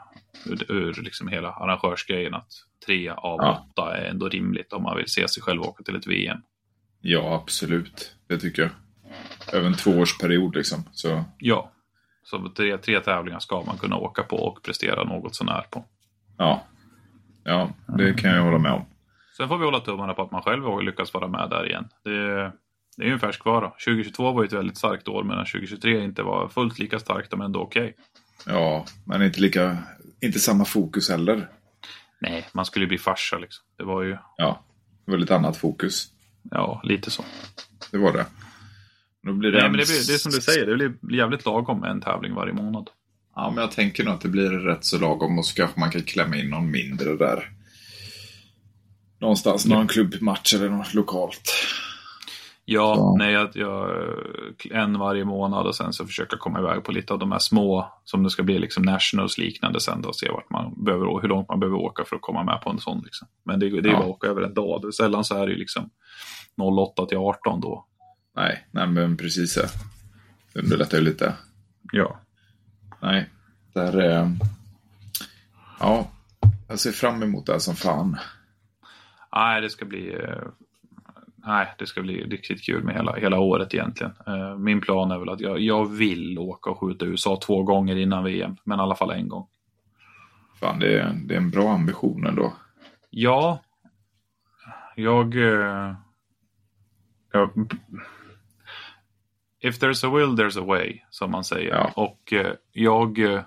ur, ur liksom hela arrangörsgrejen att tre av ja. åtta är ändå rimligt om man vill se sig själv åka till ett VM. Ja, absolut. Det tycker jag. Över en tvåårsperiod liksom. Så... Ja, så tre, tre tävlingar ska man kunna åka på och prestera något sånär på. Ja, ja det kan jag hålla med om. Sen får vi hålla tummarna på att man själv lyckas vara med där igen. Det, det är ju en färskvara. 2022 var ju ett väldigt starkt år medan 2023 inte var fullt lika starkt men ändå okej. Okay. Ja, men inte lika, inte samma fokus heller. Nej, man skulle ju bli farsa liksom. Det var ju... Ja, väldigt annat fokus. Ja, lite så. Det var det. Då blir det, Nej, en... men det, blir, det är som du säger, det blir jävligt lagom med en tävling varje månad. Ja, men jag tänker nog att det blir rätt så lagom och så kanske man kan klämma in någon mindre där. Någonstans, någon klubbmatch eller något lokalt. Ja, så. nej, jag, jag, en varje månad och sen så försöka komma iväg på lite av de här små som det ska bli liksom nationals liknande sen då och se vart man behöver, hur långt man behöver åka för att komma med på en sån. Liksom. Men det, det är ja. bara att åka över en dag. Det, sällan så är det liksom 08 till 18 då. Nej, nej men precis. Ja. Det underlättar ju lite. Ja. Nej, där... Eh, ja, jag ser fram emot det här som fan. Nej, det ska bli... Eh, nej, det ska bli riktigt kul med hela, hela året egentligen. Eh, min plan är väl att jag, jag vill åka och skjuta USA två gånger innan VM, men i alla fall en gång. Fan, det är, det är en bra ambition ändå. Ja, jag... jag If there's a will there's a way, som man säger. Ja. Och eh, jag, eh,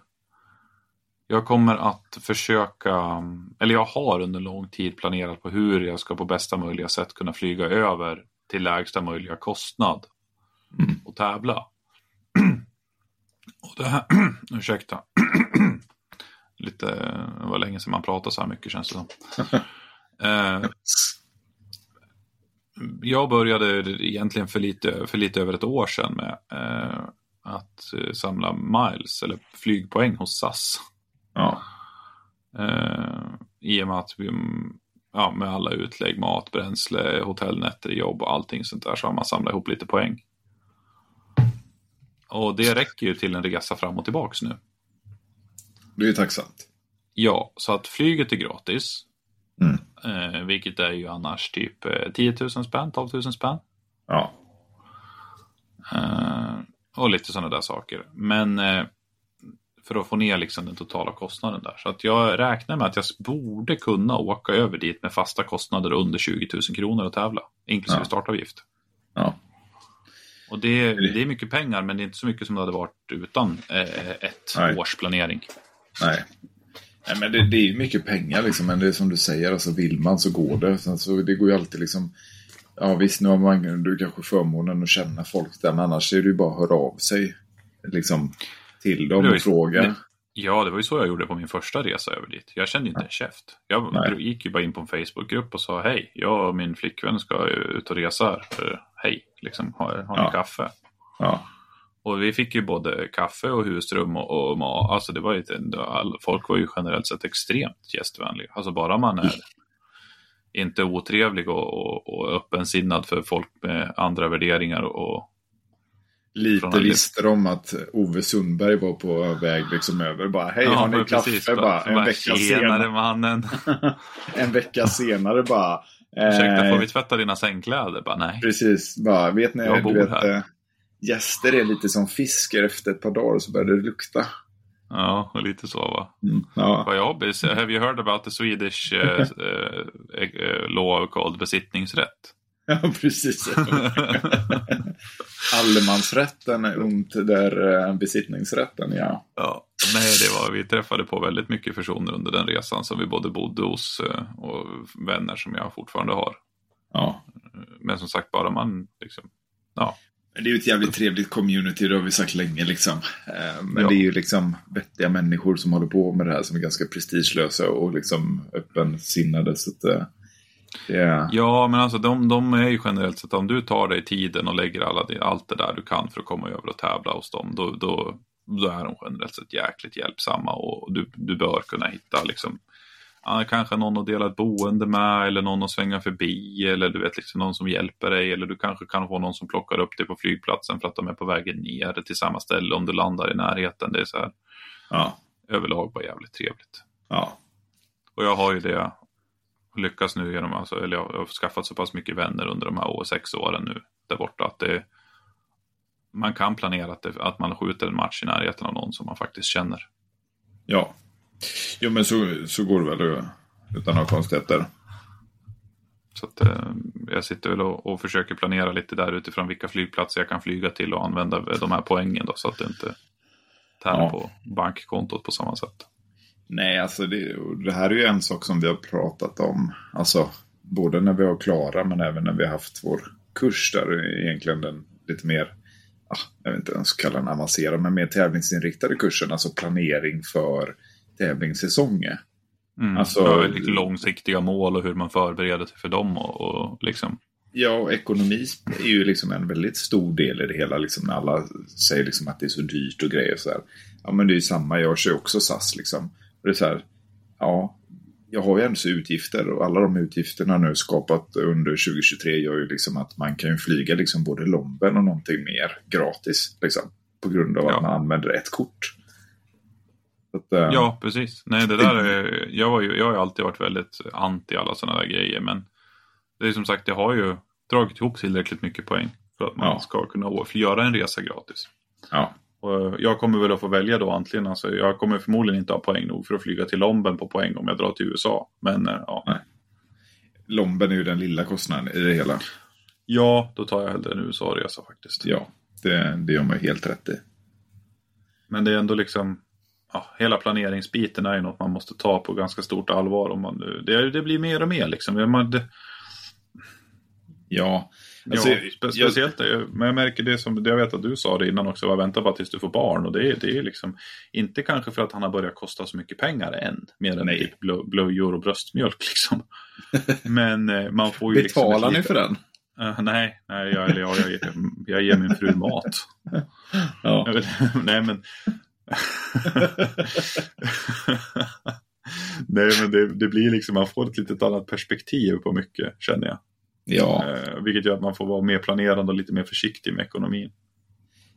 jag kommer att försöka, eller jag har under lång tid planerat på hur jag ska på bästa möjliga sätt kunna flyga över till lägsta möjliga kostnad mm. och tävla. och det här, ursäkta, lite, det var länge sedan man pratade så här mycket känns det som. eh, jag började egentligen för lite, för lite över ett år sedan med eh, att eh, samla miles eller flygpoäng hos SAS. Ja. Eh, I och med att vi, ja, med alla utlägg, mat, bränsle, hotellnätter, jobb och allting sånt där så har man samlat ihop lite poäng. Och det räcker ju till en resa fram och tillbaks nu. Det är ju tacksamt. Ja, så att flyget är gratis. Mm. Eh, vilket är ju annars typ eh, 10 000 spänn, 12 000 spänn. Ja. Eh, och lite sådana där saker. Men eh, för att få ner liksom den totala kostnaden där. Så att jag räknar med att jag borde kunna åka över dit med fasta kostnader under 20 000 kronor och tävla. Inklusive ja. startavgift. Ja. Och det, det är mycket pengar men det är inte så mycket som det hade varit utan eh, ett Nej. års planering. Nej, Nej, men det, det är mycket pengar liksom, men det är som du säger, alltså vill man så går det. Så det går ju alltid liksom, ja visst nu har man du kanske förmånen att känna folk där, men annars är det ju bara att höra av sig liksom, till dem och fråga. Ja, det var ju så jag gjorde på min första resa över dit. Jag kände inte en käft. Jag Nej. gick ju bara in på en Facebookgrupp och sa hej, jag och min flickvän ska ut och resa här. Hej, liksom, har, har ni ja. kaffe? Ja. Och vi fick ju både kaffe och husrum och, och mat. Alltså det var ju all, folk var ju generellt sett extremt gästvänliga. Alltså bara man är inte otrevlig och, och, och öppensinnad för folk med andra värderingar och Lite visste de att Ove Sundberg var på väg liksom över. Bara, hej, ja, har ni kaffe? Precis, bara, en bara, vecka senare. mannen. en vecka senare bara. Ursäkta, får vi tvätta dina sängkläder? Bara, nej. Precis, bara, vet ni, jag bor vet, här. Eh, gäster är lite som fiskar efter ett par dagar så börjar det lukta. Ja, lite så va. Mm, ja. Vad jobbigt. Have you heard about the Swedish uh, uh, law called besittningsrätt? Ja, precis. Allemansrätten är under besittningsrätten, ja. Ja, nej, det var, vi träffade på väldigt mycket personer under den resan som vi både bodde hos och vänner som jag fortfarande har. Ja. Men som sagt, bara man liksom, ja, det är ju ett jävligt trevligt community, det har vi sagt länge liksom. Eh, men ja. det är ju liksom vettiga människor som håller på med det här som är ganska prestigelösa och liksom öppensinnade. Så att, är... Ja, men alltså de, de är ju generellt sett, om du tar dig tiden och lägger alla, allt det där du kan för att komma över och tävla hos dem, då, då, då är de generellt sett jäkligt hjälpsamma och du, du bör kunna hitta liksom ja, kanske någon att dela ett boende med eller någon att svänga förbi eller du vet liksom någon som hjälper dig eller du kanske kan få någon som plockar upp dig på flygplatsen för att de är på vägen ner till samma ställe om du landar i närheten. Det är så här Ja. överlag bara jävligt trevligt. Ja. Och jag har ju det lyckats nu genom, alltså, eller jag har skaffat så pass mycket vänner under de här sex åren nu där borta att det man kan planera att, det, att man skjuter en match i närheten av någon som man faktiskt känner. Ja. Jo, men så, så går det väl utan några konstigheter. Så att, eh, jag sitter väl och, och försöker planera lite där utifrån vilka flygplatser jag kan flyga till och använda de här poängen då så att det inte tär Ja. på bankkontot på samma sätt. Nej, alltså det, det här är ju en sak som vi har pratat om. Alltså, både när vi har Klara men även när vi har haft vår kurs där är egentligen den lite mer, ah, jag vet inte ens kalla den avancerad, men mer tävlingsinriktade kursen. Alltså planering för tävlingssäsonger. Mm. Alltså- Ja, lite långsiktiga mål och hur man förbereder sig för dem och, och liksom. Ja, och ekonomi är ju liksom en väldigt stor del i det hela. Liksom, när alla säger liksom att det är så dyrt och grejer så här. Ja, men det är ju samma. Jag kör också SAS liksom. Och det är så här, ja, jag har ju ändå utgifter och alla de utgifterna nu skapat under 2023 gör ju liksom att man kan ju flyga liksom både Lomben och någonting mer gratis. Liksom, på grund av Ja. att man använder ett kort. Att, eh, Ja, precis. Nej, det där är, jag, var ju, jag har ju alltid varit väldigt anti alla sådana där grejer, men det är som sagt, jag har ju dragit ihop tillräckligt mycket poäng för att man Ja. ska kunna göra en resa gratis. ja. Och jag kommer väl att få välja då antingen, alltså jag kommer förmodligen inte ha poäng nog för att flyga till Lomben på poäng om jag drar till USA. Men eh, ja, Nej. Lomben är ju den lilla kostnaden i det hela. ja då tar jag hellre en USA-resa faktiskt. Ja, det, det gör man ju helt rätt i. Men det är ändå liksom, ja, hela planeringsbiten är ju något man måste ta på ganska stort allvar. Om man, det, det blir mer och mer liksom. Man, det, Ja, alltså, ja, spe, jag- speciellt, det, men jag märker det som, det jag vet att du sa det innan också, var vänta bara tills du får barn. Och det, är- det är liksom, inte kanske för att han har börjat kosta så mycket pengar än, mer än Nej. typ blöjor och bröstmjölk liksom. Men eh, man får ju liksom Betalar ni för den? Eh, nej, nej jag, eller jag, jag, ger- jag ger min fru mat. Ja. Jag vet, nej men... nej men det, det blir liksom, man får ett litet annat perspektiv på mycket känner jag. Ja, Eh, vilket gör att man får vara mer planerande och lite mer försiktig med ekonomin.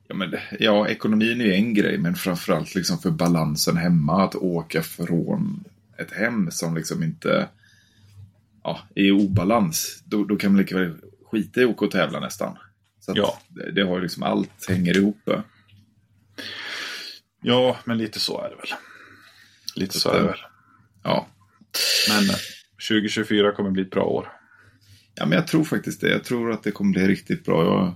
ja, men, ja, ekonomin är ju en grej, men framförallt liksom för balansen hemma. Att åka från ett hem som liksom inte ja, är i obalans. Då, då kan man lika väl skita i att åka och tävla nästan. Så Ja. det, det har ju liksom allt hänger ihop. Ja, men lite så är det väl. Lite så är det väl. Ja. Men eh, 2024 kommer bli ett bra år. Ja, men jag tror faktiskt det. Jag tror att det kommer bli riktigt bra. Jag har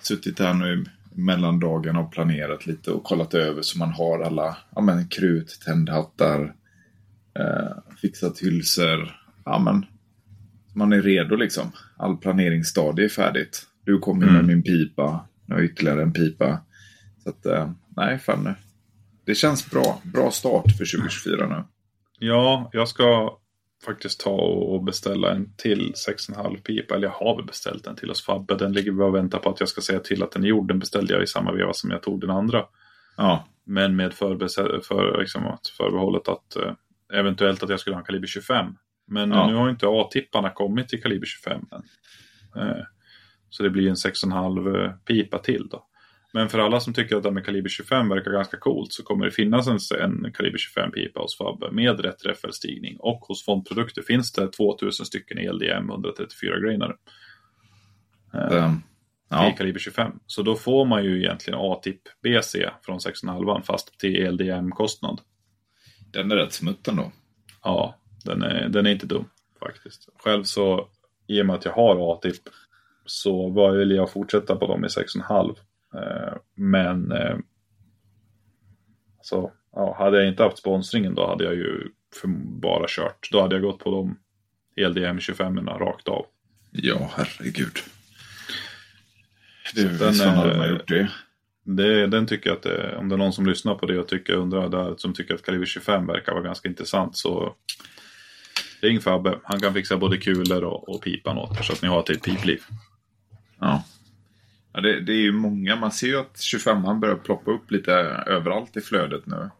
suttit här nu mellan dagarna och planerat lite och kollat över så man har alla ja, men, krut, tändhattar, eh, fixat hylsor. Ja, men, man är redo liksom. All planeringsstadie är färdigt. Du kommer med Mm. min pipa. Nu har jag ytterligare en pipa. Så att, eh, nej, fan nu. Det känns bra. Bra start för 2024 nu. Ja, jag ska faktiskt ta och beställa en till 6,5 pipa. Eller jag har väl beställt en till hos Fabbe. Den ligger bara och väntar på att jag ska säga till att den är gjord. Den beställde jag i samma veva som jag tog den andra. Ja, Men med förbe- för, liksom, förbehållet att eh, eventuellt att jag skulle ha en kaliber 25. Men Ja. nu har inte A-tipparna kommit till kaliber 25 än. Eh, så det blir en 6,5 eh, pipa till då. Men för alla som tycker att det med kaliber 25 verkar ganska coolt så kommer det finnas en, en kaliber 25 pipa hos Fabbe med rätt räffelstigning. Och hos Fondprodukter finns det 2000 stycken i LDM 134 grainare. eh, i ja. kaliber 25. Så då får man ju egentligen A-tipp BC från 6,5 fast till LDM-kostnad. den är rätt smutt ändå. Ja, den är, den är inte dum faktiskt. Själv så, i och med att jag har A-tipp, så vill jag fortsätta på dem i 6,5. Eh, men, eh, så, ja, hade jag inte haft sponsringen då hade jag ju bara kört. Då hade jag gått på de LDM 25 rakt av. Ja, herregud. Det, den är- hade man gjort det. Det, den tycker jag att det, om det är någon som lyssnar på det och tycker, undrar där, som tycker att kaliber 25 verkar vara ganska intressant så ring Fabbe. Han kan fixa både kulor och, och pipan åt er så att ni har ett pipliv. Ja. Ja det, det är ju många. Man ser ju att 25an börjar ploppa upp lite överallt i flödet nu.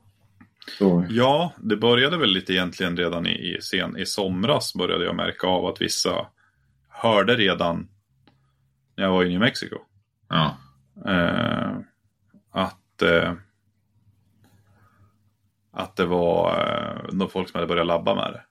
Så, Ja, det började väl lite egentligen redan i, i, sen, i somras började jag märka av att vissa hörde redan när jag var i New Mexico. ja. Eh, att, eh, att det var eh, några folk som hade börjat labba med det.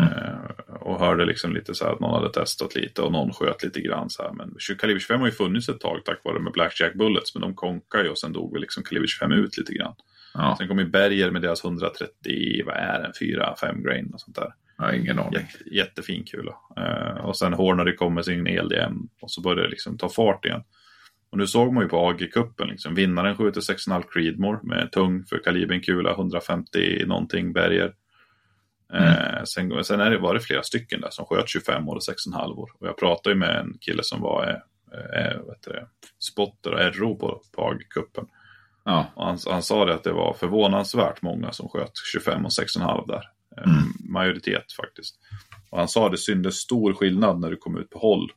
Eh, och hörde liksom lite så att någon hade testat lite och någon sköt lite grann så här. Men kaliber 25 har ju funnits ett tag tack vare med Blackjack Bullets. Men de konkar ju och sen dog väl liksom kaliber 25 ut lite grann. ja. Sen kom ju Berger med deras 130, vad är den, 4-5 grain och sånt där. Har ingen aning. Jätte, jättefin kula. Eh, och sen Hornady kom med sin ELDM och så började det liksom ta fart igen. Och nu såg man ju på AG-cupen, liksom, vinnaren skjuter 6,5 Creedmore med tung för kalibern kula, 150 någonting Berger. Eh, sen, sen är det, var det flera stycken där som sköt 25 år och 6,5 år. Och jag pratade ju med en kille som var eh, eh, det, spotter och RO på, AG-cupen. Ja. Han, han sa det att det var förvånansvärt många som sköt 25 och 6,5 där. Eh, Mm. Majoritet faktiskt. Och han sa att det syntes stor skillnad när du kom ut på håll.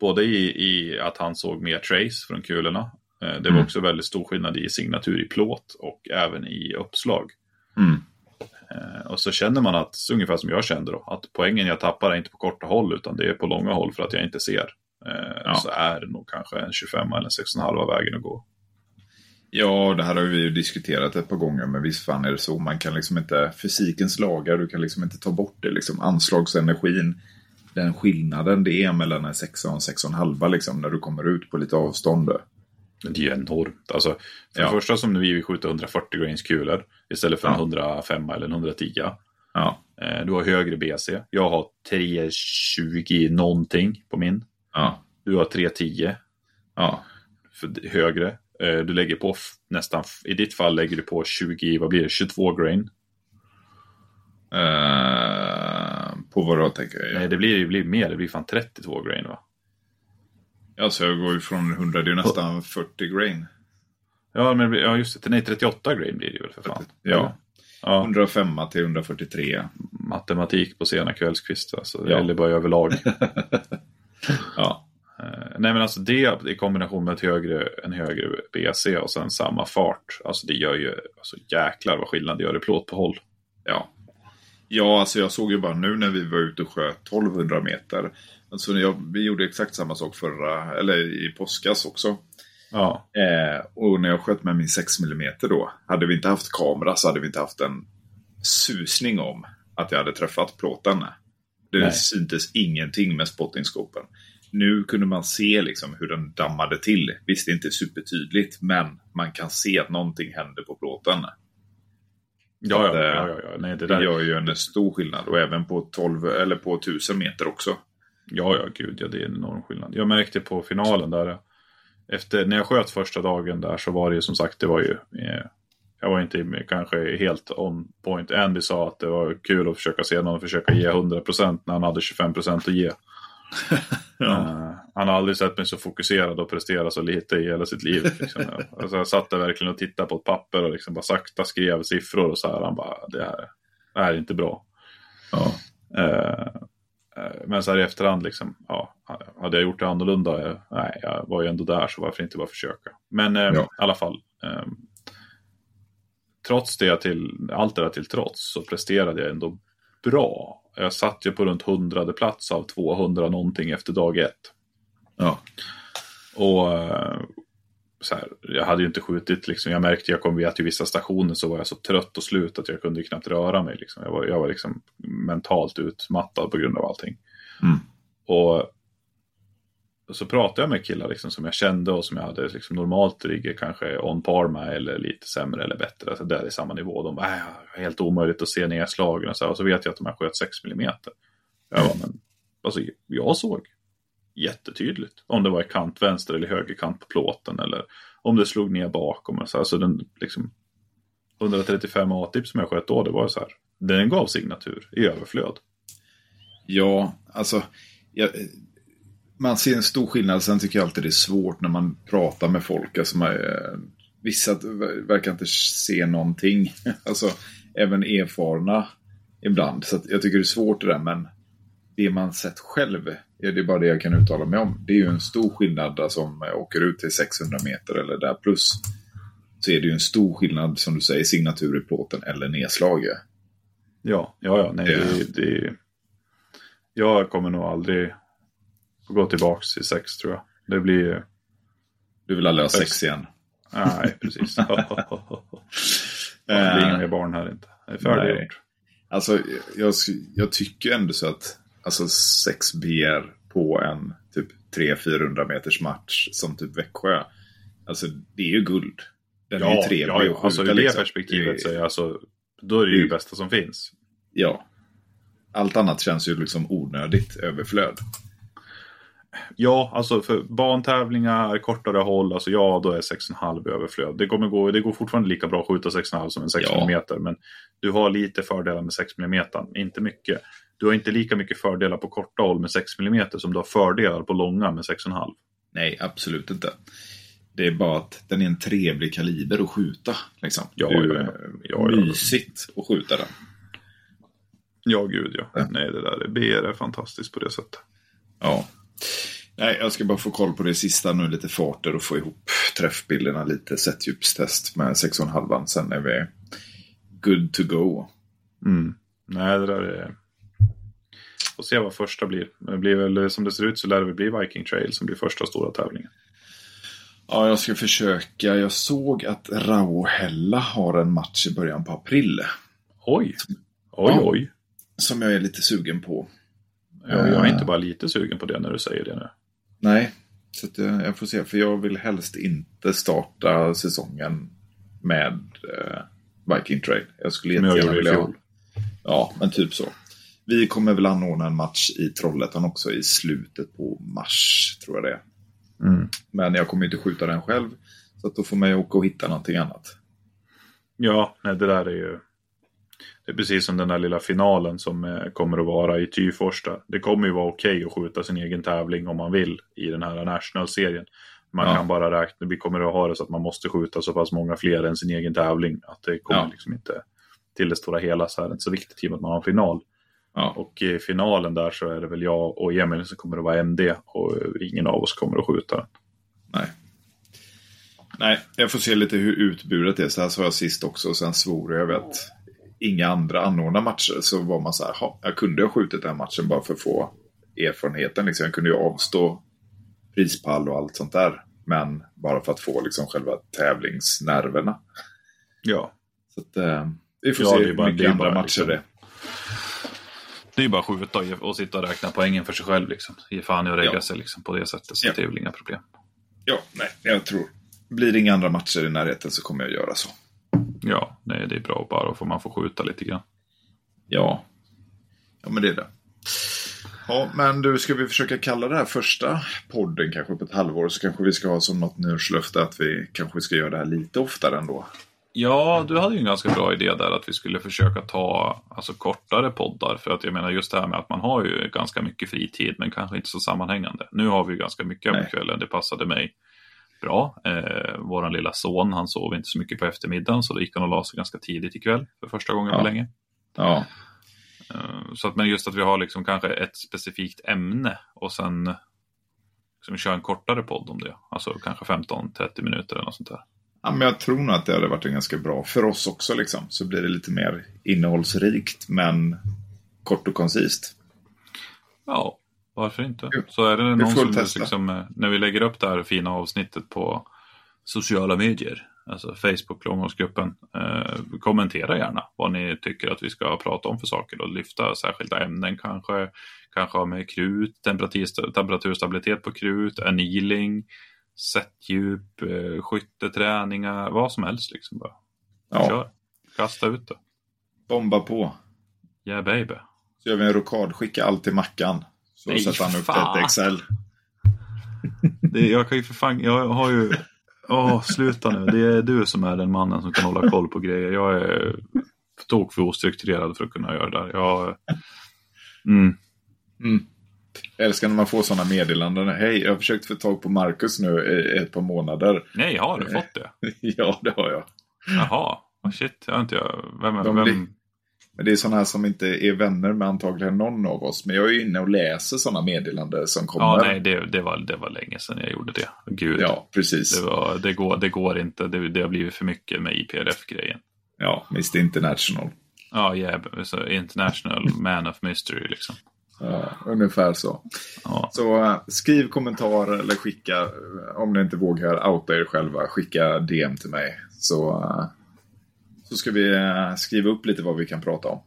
Både i, i att han såg mer trace från kulorna. Det var Mm. också väldigt stor skillnad i signatur i plåt och även i uppslag. Mm. Eh, och så känner man att, ungefär som jag kände då, att poängen jag tappar är inte på korta håll utan det är på långa håll för att jag inte ser. Eh, Ja. Så är det nog kanske en 25 eller 6,5 vägen att gå. Ja, det här har vi ju diskuterat ett par gånger, men visst fan är det så. Man kan liksom inte, fysikens lagar, du kan liksom inte ta bort det. Liksom. Anslagsenergin, den skillnaden det är mellan en sexa och en sex och en halva liksom, när du kommer ut på lite avstånd. Det är ju enormt. Alltså, för Ja. det första som vi vill skjuta 140 grains kulor istället för Ja. en 105 eller en 110. Ja, Eh, Du har högre BC. Jag har 320 någonting på min. ja, Du har 310 ja. för högre. Eh, Du lägger på nästan, i ditt fall lägger du på 20, vad blir det, 22 grain. Eh, på vad då tänker jag? Nej, det blir, det blir mer, det blir fan 32 grain va? Alltså jag går ju från 100, det är nästan 40 grain. Ja, men ja just det, nej 38 grain blir det ju väl för fan. Ja. Ja, 105 till 143. matematik på sena kvällskvist alltså, Ja. eller bara överlag. Ja, Eh, nej men alltså det i kombination med ett högre, en högre BC och sen samma fart. Alltså det gör ju, alltså jäklar vad skillnad det gör i plåt på håll. ja. Ja, alltså jag såg ju bara nu när vi var ute och sköt 1200 meter. Alltså jag, vi gjorde exakt samma sak förra, eller i påskas också. Ja, Eh, och när jag sköt med min 6 mm då, hade vi inte haft kamera så hade vi inte haft en susning om att jag hade träffat plåten. Det Nej. syntes ingenting med spottingskopen. Nu kunde man se liksom hur den dammade till. Visst, det är inte supertydligt, men man kan se att någonting hände på plåten. ja, att, ja, eh, ja, ja, ja. Nej, det Det gör ju en stor skillnad och även på 12 eller på 1000 meter också. Ja, ja, gud, ja, det är en enorm skillnad. Jag märkte på finalen där, efter, när jag sköt första dagen där så var det ju som sagt, det var ju, eh, jag var inte kanske helt on point. Andy sa att det var kul att försöka se någon försöka ge 100% när han hade 25% att ge. Eh, han har aldrig sett mig så fokuserad och prestera så lite i hela sitt liv. Liksom. alltså, jag satt där verkligen och tittade på ett papper och liksom bara sakta skrev siffror och så här. Han bara, det här, det här är inte bra. Ja. Eh, men så här i efterhand, liksom, ja, hade jag gjort det annorlunda? Eh, nej, jag var ju ändå där så varför inte bara försöka. Men eh, Ja. i alla fall. Eh, trots det, till, allt det där till trots, så presterade jag ändå bra. Jag satt ju på runt hundrade plats av 200 någonting efter dag ett. Ja. Och eh, så här, jag hade ju inte skjutit, liksom. jag märkte jag kom via till vissa stationer så var jag så trött och slut att jag kunde knappt röra mig. Liksom. Jag var, jag var liksom mentalt utmattad på grund av allting. Mm. Och så pratade jag med killar liksom, som jag kände och som jag hade liksom, normalt ligger kanske on par med eller lite sämre eller bättre. Alltså, där i samma nivå. De bara, äh, helt omöjligt att se nedslagen och så, här. och så vet jag att de här sköt 6 mm. Jag bara, men alltså, jag såg jättetydligt om det var i kant vänster eller högerkant på plåten eller om det slog ner bakom. Och så här. Så den liksom 135 A-tip som jag sköt då, det var så här. Den gav signatur i överflöd. Ja, alltså. Jag, man ser en stor skillnad. Sen tycker jag alltid det är svårt när man pratar med folk. Alltså man, eh, vissa verkar inte se någonting. Alltså, även erfarna ibland. Så att jag tycker det är svårt det där. Men det man sett själv, ja, det är bara det jag kan uttala mig om. Det är ju en stor skillnad alltså, om jag åker ut till 600 meter eller där plus. så är det ju en stor skillnad, som du säger, signatur i plåten eller nedslaget. Ja, ja, ja. Nej, Ja. Det, det, jag kommer nog aldrig gå tillbaka till sex tror jag. Det blir... Du vill aldrig ha sex igen. Nej, precis. det blir inga mer barn här inte. Det är färdiggjort. Alltså, jag, jag tycker ändå så att alltså, sex BR på en typ 300-400 meters match som typ Växjö. Alltså, det är ju guld. Den är ju trevlig ja, ja. att skjuta, Alltså ur det liksom. perspektivet Det- så är jag alltså, då är det ju det Mm. bästa som finns. Ja. Allt annat känns ju liksom onödigt överflöd. Ja, alltså för bantävlingar, kortare håll, alltså ja, då är 6,5 överflöd. Det, kommer gå, det går fortfarande lika bra att skjuta 6,5 som en 6 Ja. mm, men du har lite fördelar med 6 mm, inte mycket. Du har inte lika mycket fördelar på korta håll med 6 mm som du har fördelar på långa med 6,5. Nej, absolut inte. Det är bara att den är en trevlig kaliber att skjuta. Liksom. Ja, det är ju ja, ja. Ja, mysigt att skjuta den. Ja, gud ja. Ja. Nej, det där är BR är fantastiskt på det sättet. Ja. Nej, jag ska bara få koll på det sista nu, lite farter och få ihop träffbilderna lite, sättdjupstest med 6,5. Sen är vi good to go. Mm. Nej, det där är... Får se vad första blir. Det blir väl, som det ser ut så lär det bli Viking Trail som blir första stora tävlingen. Ja, jag ska försöka. Jag såg att Rauhella har en match i början på april. Oj! Oj, Ja. oj. Som jag är lite sugen på. Ja, jag är inte bara lite sugen på det när du säger det nu. Nej, så eh, jag får se. För jag vill helst inte starta säsongen med eh, Viking Trail. Jag skulle Som jag jättegärna gjorde i vilja ha. fjol. Ja, men typ så. Vi kommer väl anordna en match i Trollhättan också i slutet på mars, tror jag det är. Mm. Men jag kommer inte skjuta den själv. Så att då får man ju åka och hitta någonting annat. Ja, nej, det där är ju... Det är precis som den där lilla finalen som eh, kommer att vara i Tyforsta. Det kommer ju vara okej att skjuta sin egen tävling om man vill i den här National-serien. Man Ja. kan bara räkna, vi kommer att ha det så att man måste skjuta så pass många fler än sin egen tävling. Att det kommer Ja. liksom inte till det stora hela så är det inte så viktigt i och med att man har en final. Ja, Och i finalen där så är det väl jag och Emil som kommer att vara MD och ingen av oss kommer att skjuta den. nej. Nej, jag får se lite hur utbudet är. Så här sa jag sist också. Och sen svor jag att inga andra anordnar matcher. Så var man så här, "Ha, jag kunde ha skjutit den matchen bara för att få erfarenheten. Liksom. Jag kunde ju avstå prispall och allt sånt där. Men bara för att få liksom själva tävlingsnerverna. Ja, Så att, eh, vi får Ja, se är hur mycket är andra matcher liksom- det det är bara att skjuta och- och sitta och räkna poängen för sig själv. Liksom. Ge fan i att regga Ja. sig liksom, på det sättet. Så Ja. det är väl inga problem. Ja, nej, jag tror. Blir det inga andra matcher i närheten så kommer jag göra så. Ja, nej, det är bra bara för man får skjuta lite grann. Ja. Ja, men det är det. Ja, men du, ska vi försöka kalla det här första podden kanske på ett halvår så kanske vi ska ha som något nyårslöfte att vi kanske ska göra det här lite oftare ändå. Ja, du hade ju en ganska bra idé där att vi skulle försöka ta alltså, kortare poddar. För att jag menar just det här med att man har ju ganska mycket fritid men kanske inte så sammanhängande. Nu har vi ju ganska mycket på kvällen. Det passade mig bra. Eh, våran lilla son, han sov inte så mycket på eftermiddagen så då gick han och la sig ganska tidigt ikväll för första gången Ja. på länge. Ja, Eh, Så att, men just att vi har liksom kanske ett specifikt ämne och sen liksom köra en kortare podd om det. Alltså kanske 15-30 minuter eller något sånt där. Ja men jag tror nog att det hade varit en ganska bra för oss också liksom. Så blir det lite mer innehållsrikt men kort och koncist. Ja, varför inte? Så är det någon som testa. liksom, eh, när vi lägger upp det här fina avsnittet på sociala medier, alltså Facebook, långhållsgruppen, eh, kommentera gärna vad ni tycker att vi ska prata om för saker och lyfta särskilda ämnen kanske, kanske ha med krut, temperatur, temperaturstabilitet på krut, annealing, sättdjup, eh, skytteträningar, vad som helst liksom bara. Ja, Kör, kasta ut det. bomba på. Yeah baby. Så gör vi en rokad, skicka allt till Mackan. Så Nej, sätter han upp fan. ett Excel. Det, jag kan ju för fan, jag har ju, åh sluta nu, det är du som är den mannen som kan hålla koll på grejer. Jag är för tok för ostrukturerad för att kunna göra det där. Jag, mm, Mm. Jag älskar när man får sådana meddelanden. Hej, jag har försökt få tag på Marcus nu ett par månader. nej, har du fått det? ja, det har jag. Jaha, oh, shit, jag har inte jag. Vem, De vem, Men det är sådana här som inte är vänner med antagligen någon av oss. Men jag är ju inne och läser sådana meddelanden som kommer. Ja, nej, det, det, var, det var länge sedan jag gjorde det. Gud. Ja, precis. Det, var, det, går, det går inte. Det, det har blivit för mycket med IPRF-grejen. Ja, Mr International. Ja, yeah, så international man of mystery liksom. Ja, ungefär så. Ja. Så uh, skriv kommentarer eller skicka, uh, om ni inte vågar outa er själva, skicka DM till mig. Så, uh, så ska vi skriva upp lite vad vi kan prata om.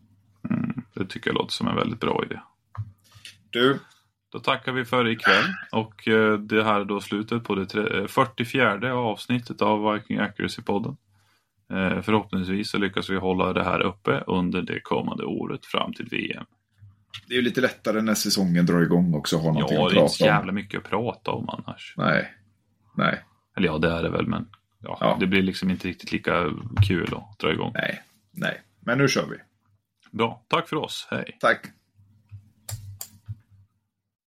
Mm, det tycker jag låter som en väldigt bra idé. Du, Då tackar vi för ikväll och det här är då slutet på det 44 avsnittet av Viking Accuracy-podden. Förhoppningsvis så lyckas vi hålla det här uppe under det kommande året fram till VM. Det är ju lite lättare när säsongen drar igång också att ha någonting Ja, att det är inte så jävla mycket att prata om annars. Nej, nej, Eller ja, det är det väl, men ja, Ja. det blir liksom inte riktigt lika kul att dra igång. nej, nej. Men nu kör vi. Bra, tack för oss. Hej! Tack.